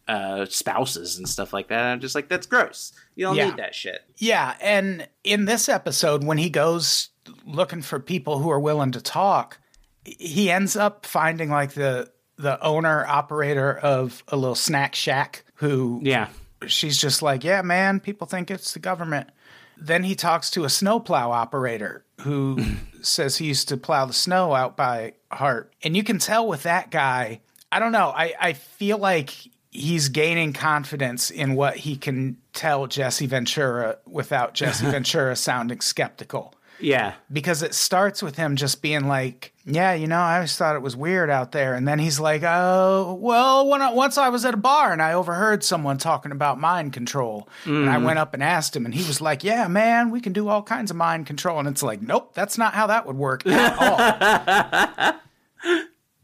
uh spouses and stuff like that. I'm just like that's gross. You don't Yeah. need that shit. Yeah, and in this episode, when he goes looking for people who are willing to talk, he ends up finding like the the owner operator of a little snack shack who Yeah. she's just like, yeah, man, people think it's the government. Then he talks to a snowplow operator who [laughs] says he used to plow the snow out by Harp And you can tell with that guy, I don't know, I, I feel like he's gaining confidence in what he can tell Jesse Ventura without Jesse [laughs] Ventura sounding skeptical Yeah. because it starts with him just being like, "Yeah, you know, I always thought it was weird out there," and then he's like, "Oh, well, when I, once I was at a bar and I overheard someone talking about mind control, and I mm. went up and asked him, and he was like, "Yeah, man, we can do all kinds of mind control," and it's like, "Nope, that's not how that would work at all."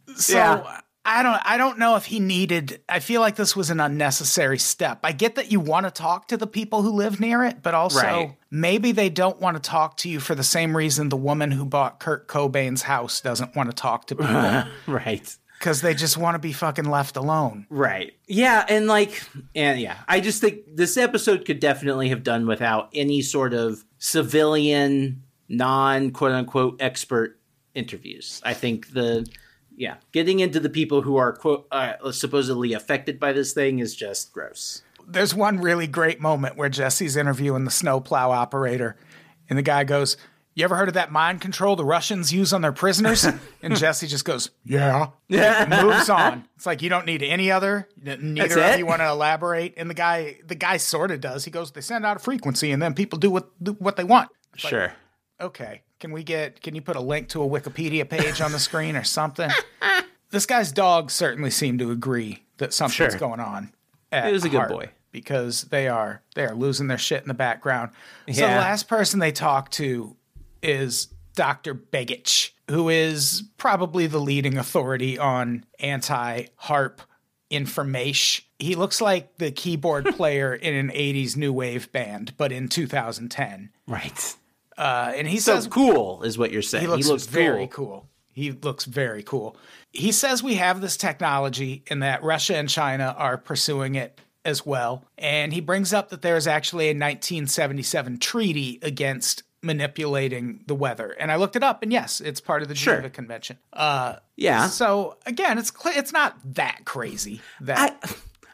[laughs] so. Yeah. I don't I don't know if he needed I feel like this was an unnecessary step. I get that you want to talk to the people who live near it, but also Right. maybe they don't want to talk to you for the same reason the woman who bought Kurt Cobain's house doesn't want to talk to people [laughs] Right. because they just want to be fucking left alone. Right. Yeah, and like and yeah, I just think this episode could definitely have done without any sort of civilian non quote unquote expert interviews. I think the yeah, getting into the people who are quote uh, supposedly affected by this thing is just gross. There's one really great moment where Jesse's interviewing the snowplow operator, and the guy goes, You ever heard of that mind control the Russians use on their prisoners? [laughs] and Jesse just goes, Yeah. And [laughs] moves on. It's like you don't need any other. Neither of you want to elaborate. And the guy, the guy sort of does. He goes, They send out a frequency, and then people do what do what they want. Sure. Okay. Can we get can you put a link to a Wikipedia page on the screen or something? [laughs] this guy's dog certainly seemed to agree that something's Sure. going on. He was a good boy. because they are they are losing their shit in the background. So the last person they talk to is Dr. Begich, who is probably the leading authority on anti-harp information. He looks like the keyboard [laughs] player in an 80s new wave band, but in 2010. Right. Uh, and he So says cool is what you're saying. he looks, very cool. cool. He looks very cool. He says we have this technology and that Russia and China are pursuing it as well. And he brings up that there is actually a 1977 treaty against manipulating the weather. And I looked it up, and yes, it's part of the Sure. Geneva Convention. Uh, Yeah. so again, it's cl- it's not that crazy. That I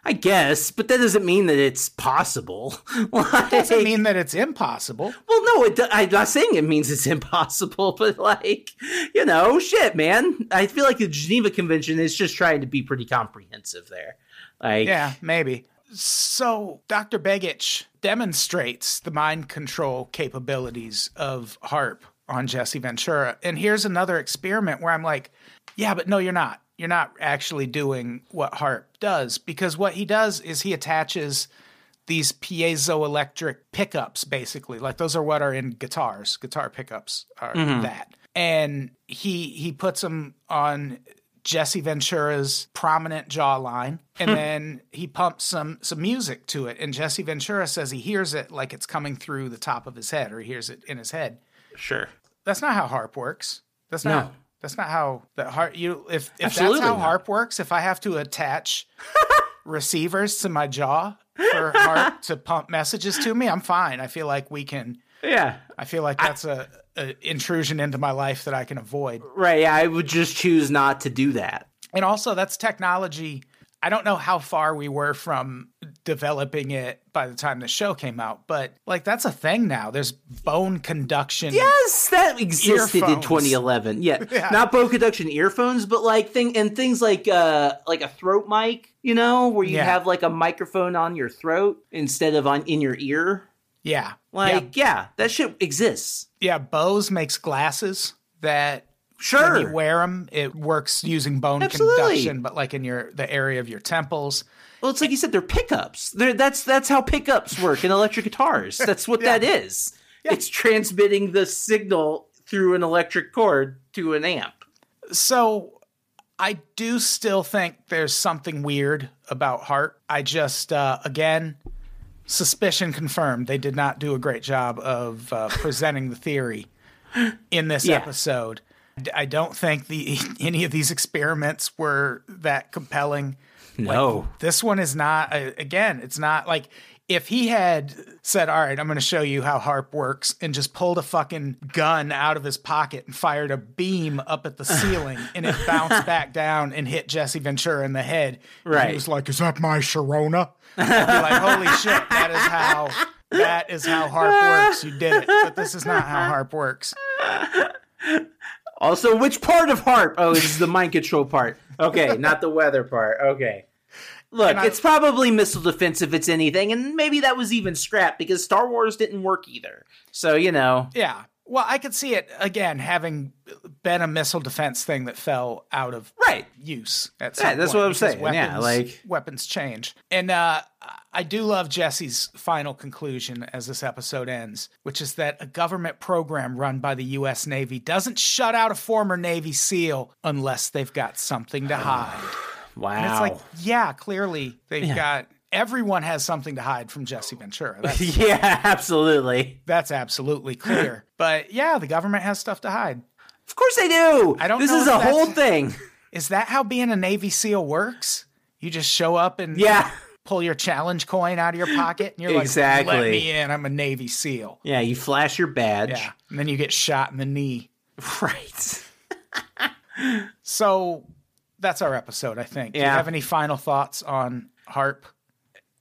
I guess, but that doesn't mean that it's possible. [laughs] like, doesn't mean that it's impossible. Well, no, it, I'm not saying it means it's [laughs] impossible, but like, you know, shit, man. I feel like the Geneva Convention is just trying to be pretty comprehensive there. Like, Yeah, maybe. So, Dr. Begich demonstrates the mind control capabilities of HARP on Jesse Ventura. And here's another experiment where I'm like, yeah, but no, you're not. You're not actually doing what HARP does because what he does is he attaches these piezoelectric pickups, basically. Like those are what are in guitars. Guitar pickups are mm-hmm. that. And he he puts them on Jesse Ventura's prominent jawline, and hmm. then he pumps some some music to it. And Jesse Ventura says he hears it like it's coming through the top of his head, or he hears it in his head. sure. That's not how harp works. That's not. No. That's not how the harp. You if if Absolutely that's how not. harp works, if I have to attach [laughs] receivers to my jaw for Harp [laughs] to pump messages to me, I'm fine. I feel like we can. Yeah. I feel like that's a, a intrusion into my life that I can avoid. Right. Yeah, I would just choose not to do that. And also, that's technology. I don't know how far we were from developing it by the time the show came out, but like that's a thing now. There's bone conduction. Yes, that existed in 2011. Yeah. [laughs] Yeah. Not bone conduction earphones, but like thing and things like uh like a throat mic, you know, where you Yeah. have like a microphone on your throat instead of on in your ear. Yeah. yeah. Like, yeah, that shit exists. Yeah. Bose makes glasses that Sure. when you wear them, it works using bone Absolutely. conduction, but like in your the area of your temples. Well, it's like you said, they're pickups. They're, that's that's how pickups work in electric guitars. [laughs] That's what that is. It's transmitting the signal through an electric cord to an amp. So I do still think there's something weird about Harp. I just uh, again suspicion confirmed. They did not do a great job of uh, presenting the theory in this Yeah. episode. I don't think the [laughs] any of these experiments were that compelling. No. This one is not. Again, it's not like if he had said, "All right, I'm going to show you how harp works," and just pulled a fucking gun out of his pocket and fired a beam up at the ceiling, [laughs] and it bounced back down and hit Jesse Ventura in the head. And Right. he was like, "Is that my Sharona?" I'd be like, "Holy [laughs] shit! That is how." That is how harp works. You did it, but this is not how harp works. Also, which part of harp? Oh, this is the mind control part. Okay, not the weather part. Okay. Look, I- it's probably missile defense if it's anything, and maybe that was even scrapped because Star Wars didn't work either. So, you know. Yeah. Well, I could see it again having been a missile defense thing that fell out of Right. use at Yeah, that's what I'm saying. Yeah, Weapons, like- weapons change, and uh, I do love Jesse's final conclusion as this episode ends, which is that a government program run by the U.S. Navy doesn't shut out a former Navy SEAL unless they've got something to hide. Wow. [sighs] And it's like, yeah, clearly they've got. Everyone has something to hide from Jesse Ventura. [laughs] That's, yeah, absolutely. that's absolutely clear. But yeah, the government has stuff to hide. Of course they do. I don't This is a whole thing. Is that how being a Navy SEAL works? You just show up and Yeah. pull your challenge coin out of your pocket, and you're like, Exactly. "Let me in! I'm a Navy SEAL." Yeah, you flash your badge. Yeah, and then you get shot in the knee. [laughs] Right. So that's our episode. I think. Do you have any final thoughts on Harp?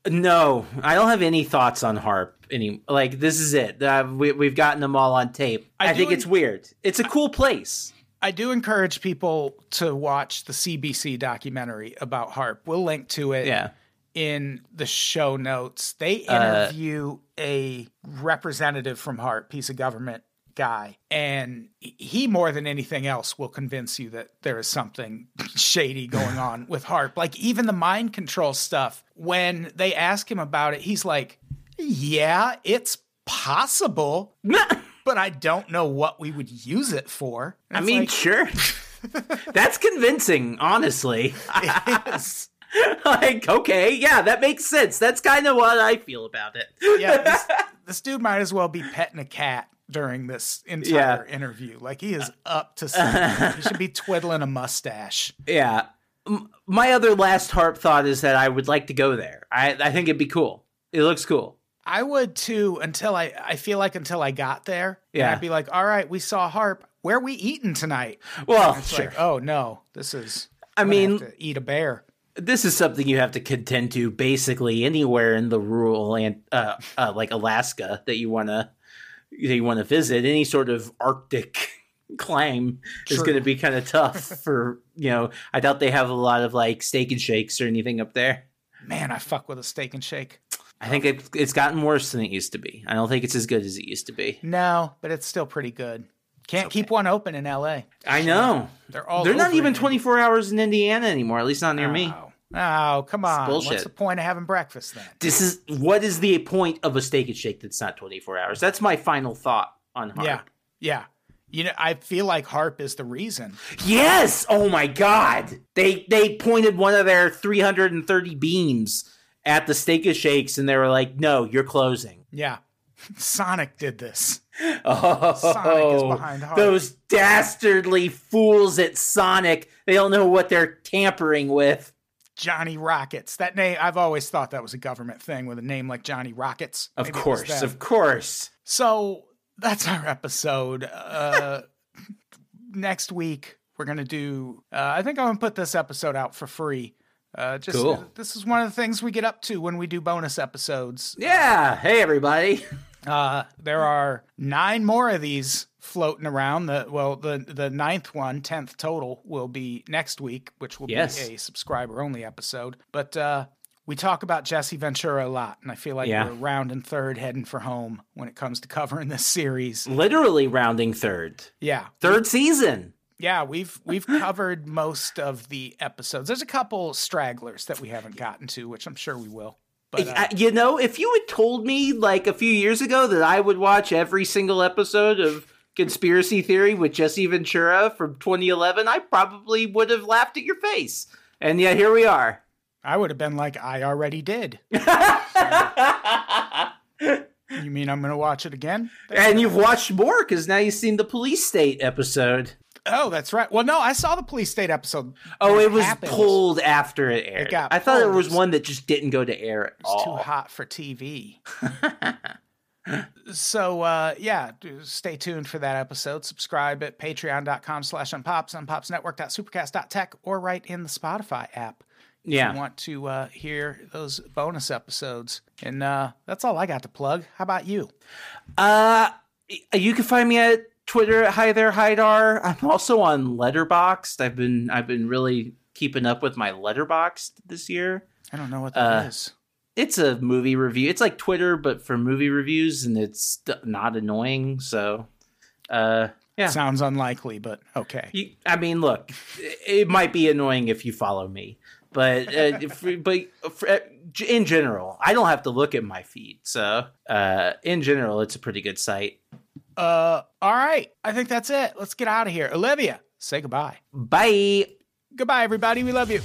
No, I don't have any thoughts on harp. Any like this is it. Uh, we, we've gotten them all on tape. I I, think do it's weird. It's a cool place. I do encourage people to watch the CBC documentary about Harp. We'll link to it. Yeah. in the show notes. They Uh, interview a representative from Harp, piece of government guy, and he more than anything else will convince you that there is something shady going on with Harp. Like even the mind control stuff, when they ask him about it, he's like, "Yeah, it's possible, [laughs] but I don't know what we would use it for." And I mean, like, sure. [laughs] That's convincing, honestly. [laughs] like, okay, yeah, that makes sense. That's kind of what I feel about it. yeah, this, this dude might as well be petting a cat during this entire interview. Like he is up to something. he should be twiddling a mustache. Yeah. My other last harp thought is that I would like to go there. I, I think it'd be cool. It looks cool. I would too until I I feel like until I got there. and Yeah. I'd be like, all right, we saw harp. Where we eating tonight? Well, It's sure. like, oh no, this is I mean, eat a bear. this is something you have to contend to basically anywhere in the rural and uh, uh like Alaska that you want to that you want to visit. Any sort of Arctic [laughs] climb is going to be kind of tough [laughs] for you know. I doubt they have a lot of like steak and shakes or anything up there. Man, I fuck with a steak and shake. I think it, it's gotten worse than it used to be. I don't think it's as good as it used to be. No, but it's still pretty good. Can't keep one open in L.A. I know. They're all. They're not even 24 hours in Indiana anymore, at least not near me. Oh, oh, come on! What's the point of having breakfast then? This is what is the point of a steak and shake that's not 24 hours? That's my final thought on harp. Yeah, yeah. You know, I feel like harp is the reason. Yes. Oh my god. They they pointed one of their 330 beams at the steak and shakes and they were like, "No, you're closing." Yeah, [laughs] Sonic did this. Oh, Sonic is behind Harp. Those dastardly fools at Sonic. They don't know what they're tampering with. Johnny Rockets. That name, I've always thought that was a government thing with a name like Johnny Rockets. Of Maybe course, of course. So that's our episode. Uh, [laughs] next week we're gonna do. Uh, I think I'm gonna put this episode out for free. Uh, just Cool. this is one of the things we get up to when we do bonus episodes. Yeah. Hey, everybody. [laughs] Uh, there are nine more of these floating around. The well, the the ninth one, tenth total, will be next week, which will Yes. be a subscriber only episode. But uh, we talk about Jesse Ventura a lot, and I feel like Yeah. we're round and third, heading for home when it comes to covering this series. Literally rounding third. Yeah, Third season. Yeah, we've we've covered most of the episodes. There's a couple stragglers that we haven't gotten to, which I'm sure we will. But uh, you know, if you had told me like a few years ago that I would watch every single episode of Conspiracy Theory with Jesse Ventura from 2011, I probably would have laughed at your face. And yet here we are. I would have been like, I already did. [laughs] You mean I'm going to watch it again? and you've watched more because now you've seen the police state episode. Oh, that's right. Well, no, I saw the police state episode. Oh, it was happened. pulled after it aired. got I thought there was one that just didn't go to air at It was all. too hot for TV. [laughs] so uh, yeah, stay tuned for that episode. Subscribe at patreon.com slash unpops, unpopsnetwork.supercast.tech, or right in the Spotify app. If Yeah. you want to uh, hear those bonus episodes. And uh, that's all I got to plug. How about you? Uh, you can find me at Twitter at Hi There Hydar. I'm also on Letterboxd. I've been I've been really keeping up with my Letterboxd this year. I don't know what that Uh, is. It's a movie review. It's like Twitter but for movie reviews, and it's d- not annoying. So, uh, yeah. Sounds unlikely, but okay. You, I mean, look, it might be annoying if you follow me, but uh, if, but for, in general, I don't have to look at my feed. So, uh, in general, it's a pretty good site. Uh, all right. I think that's it. Let's get out of here. Olivia, say goodbye. Bye. Goodbye, everybody. We love you.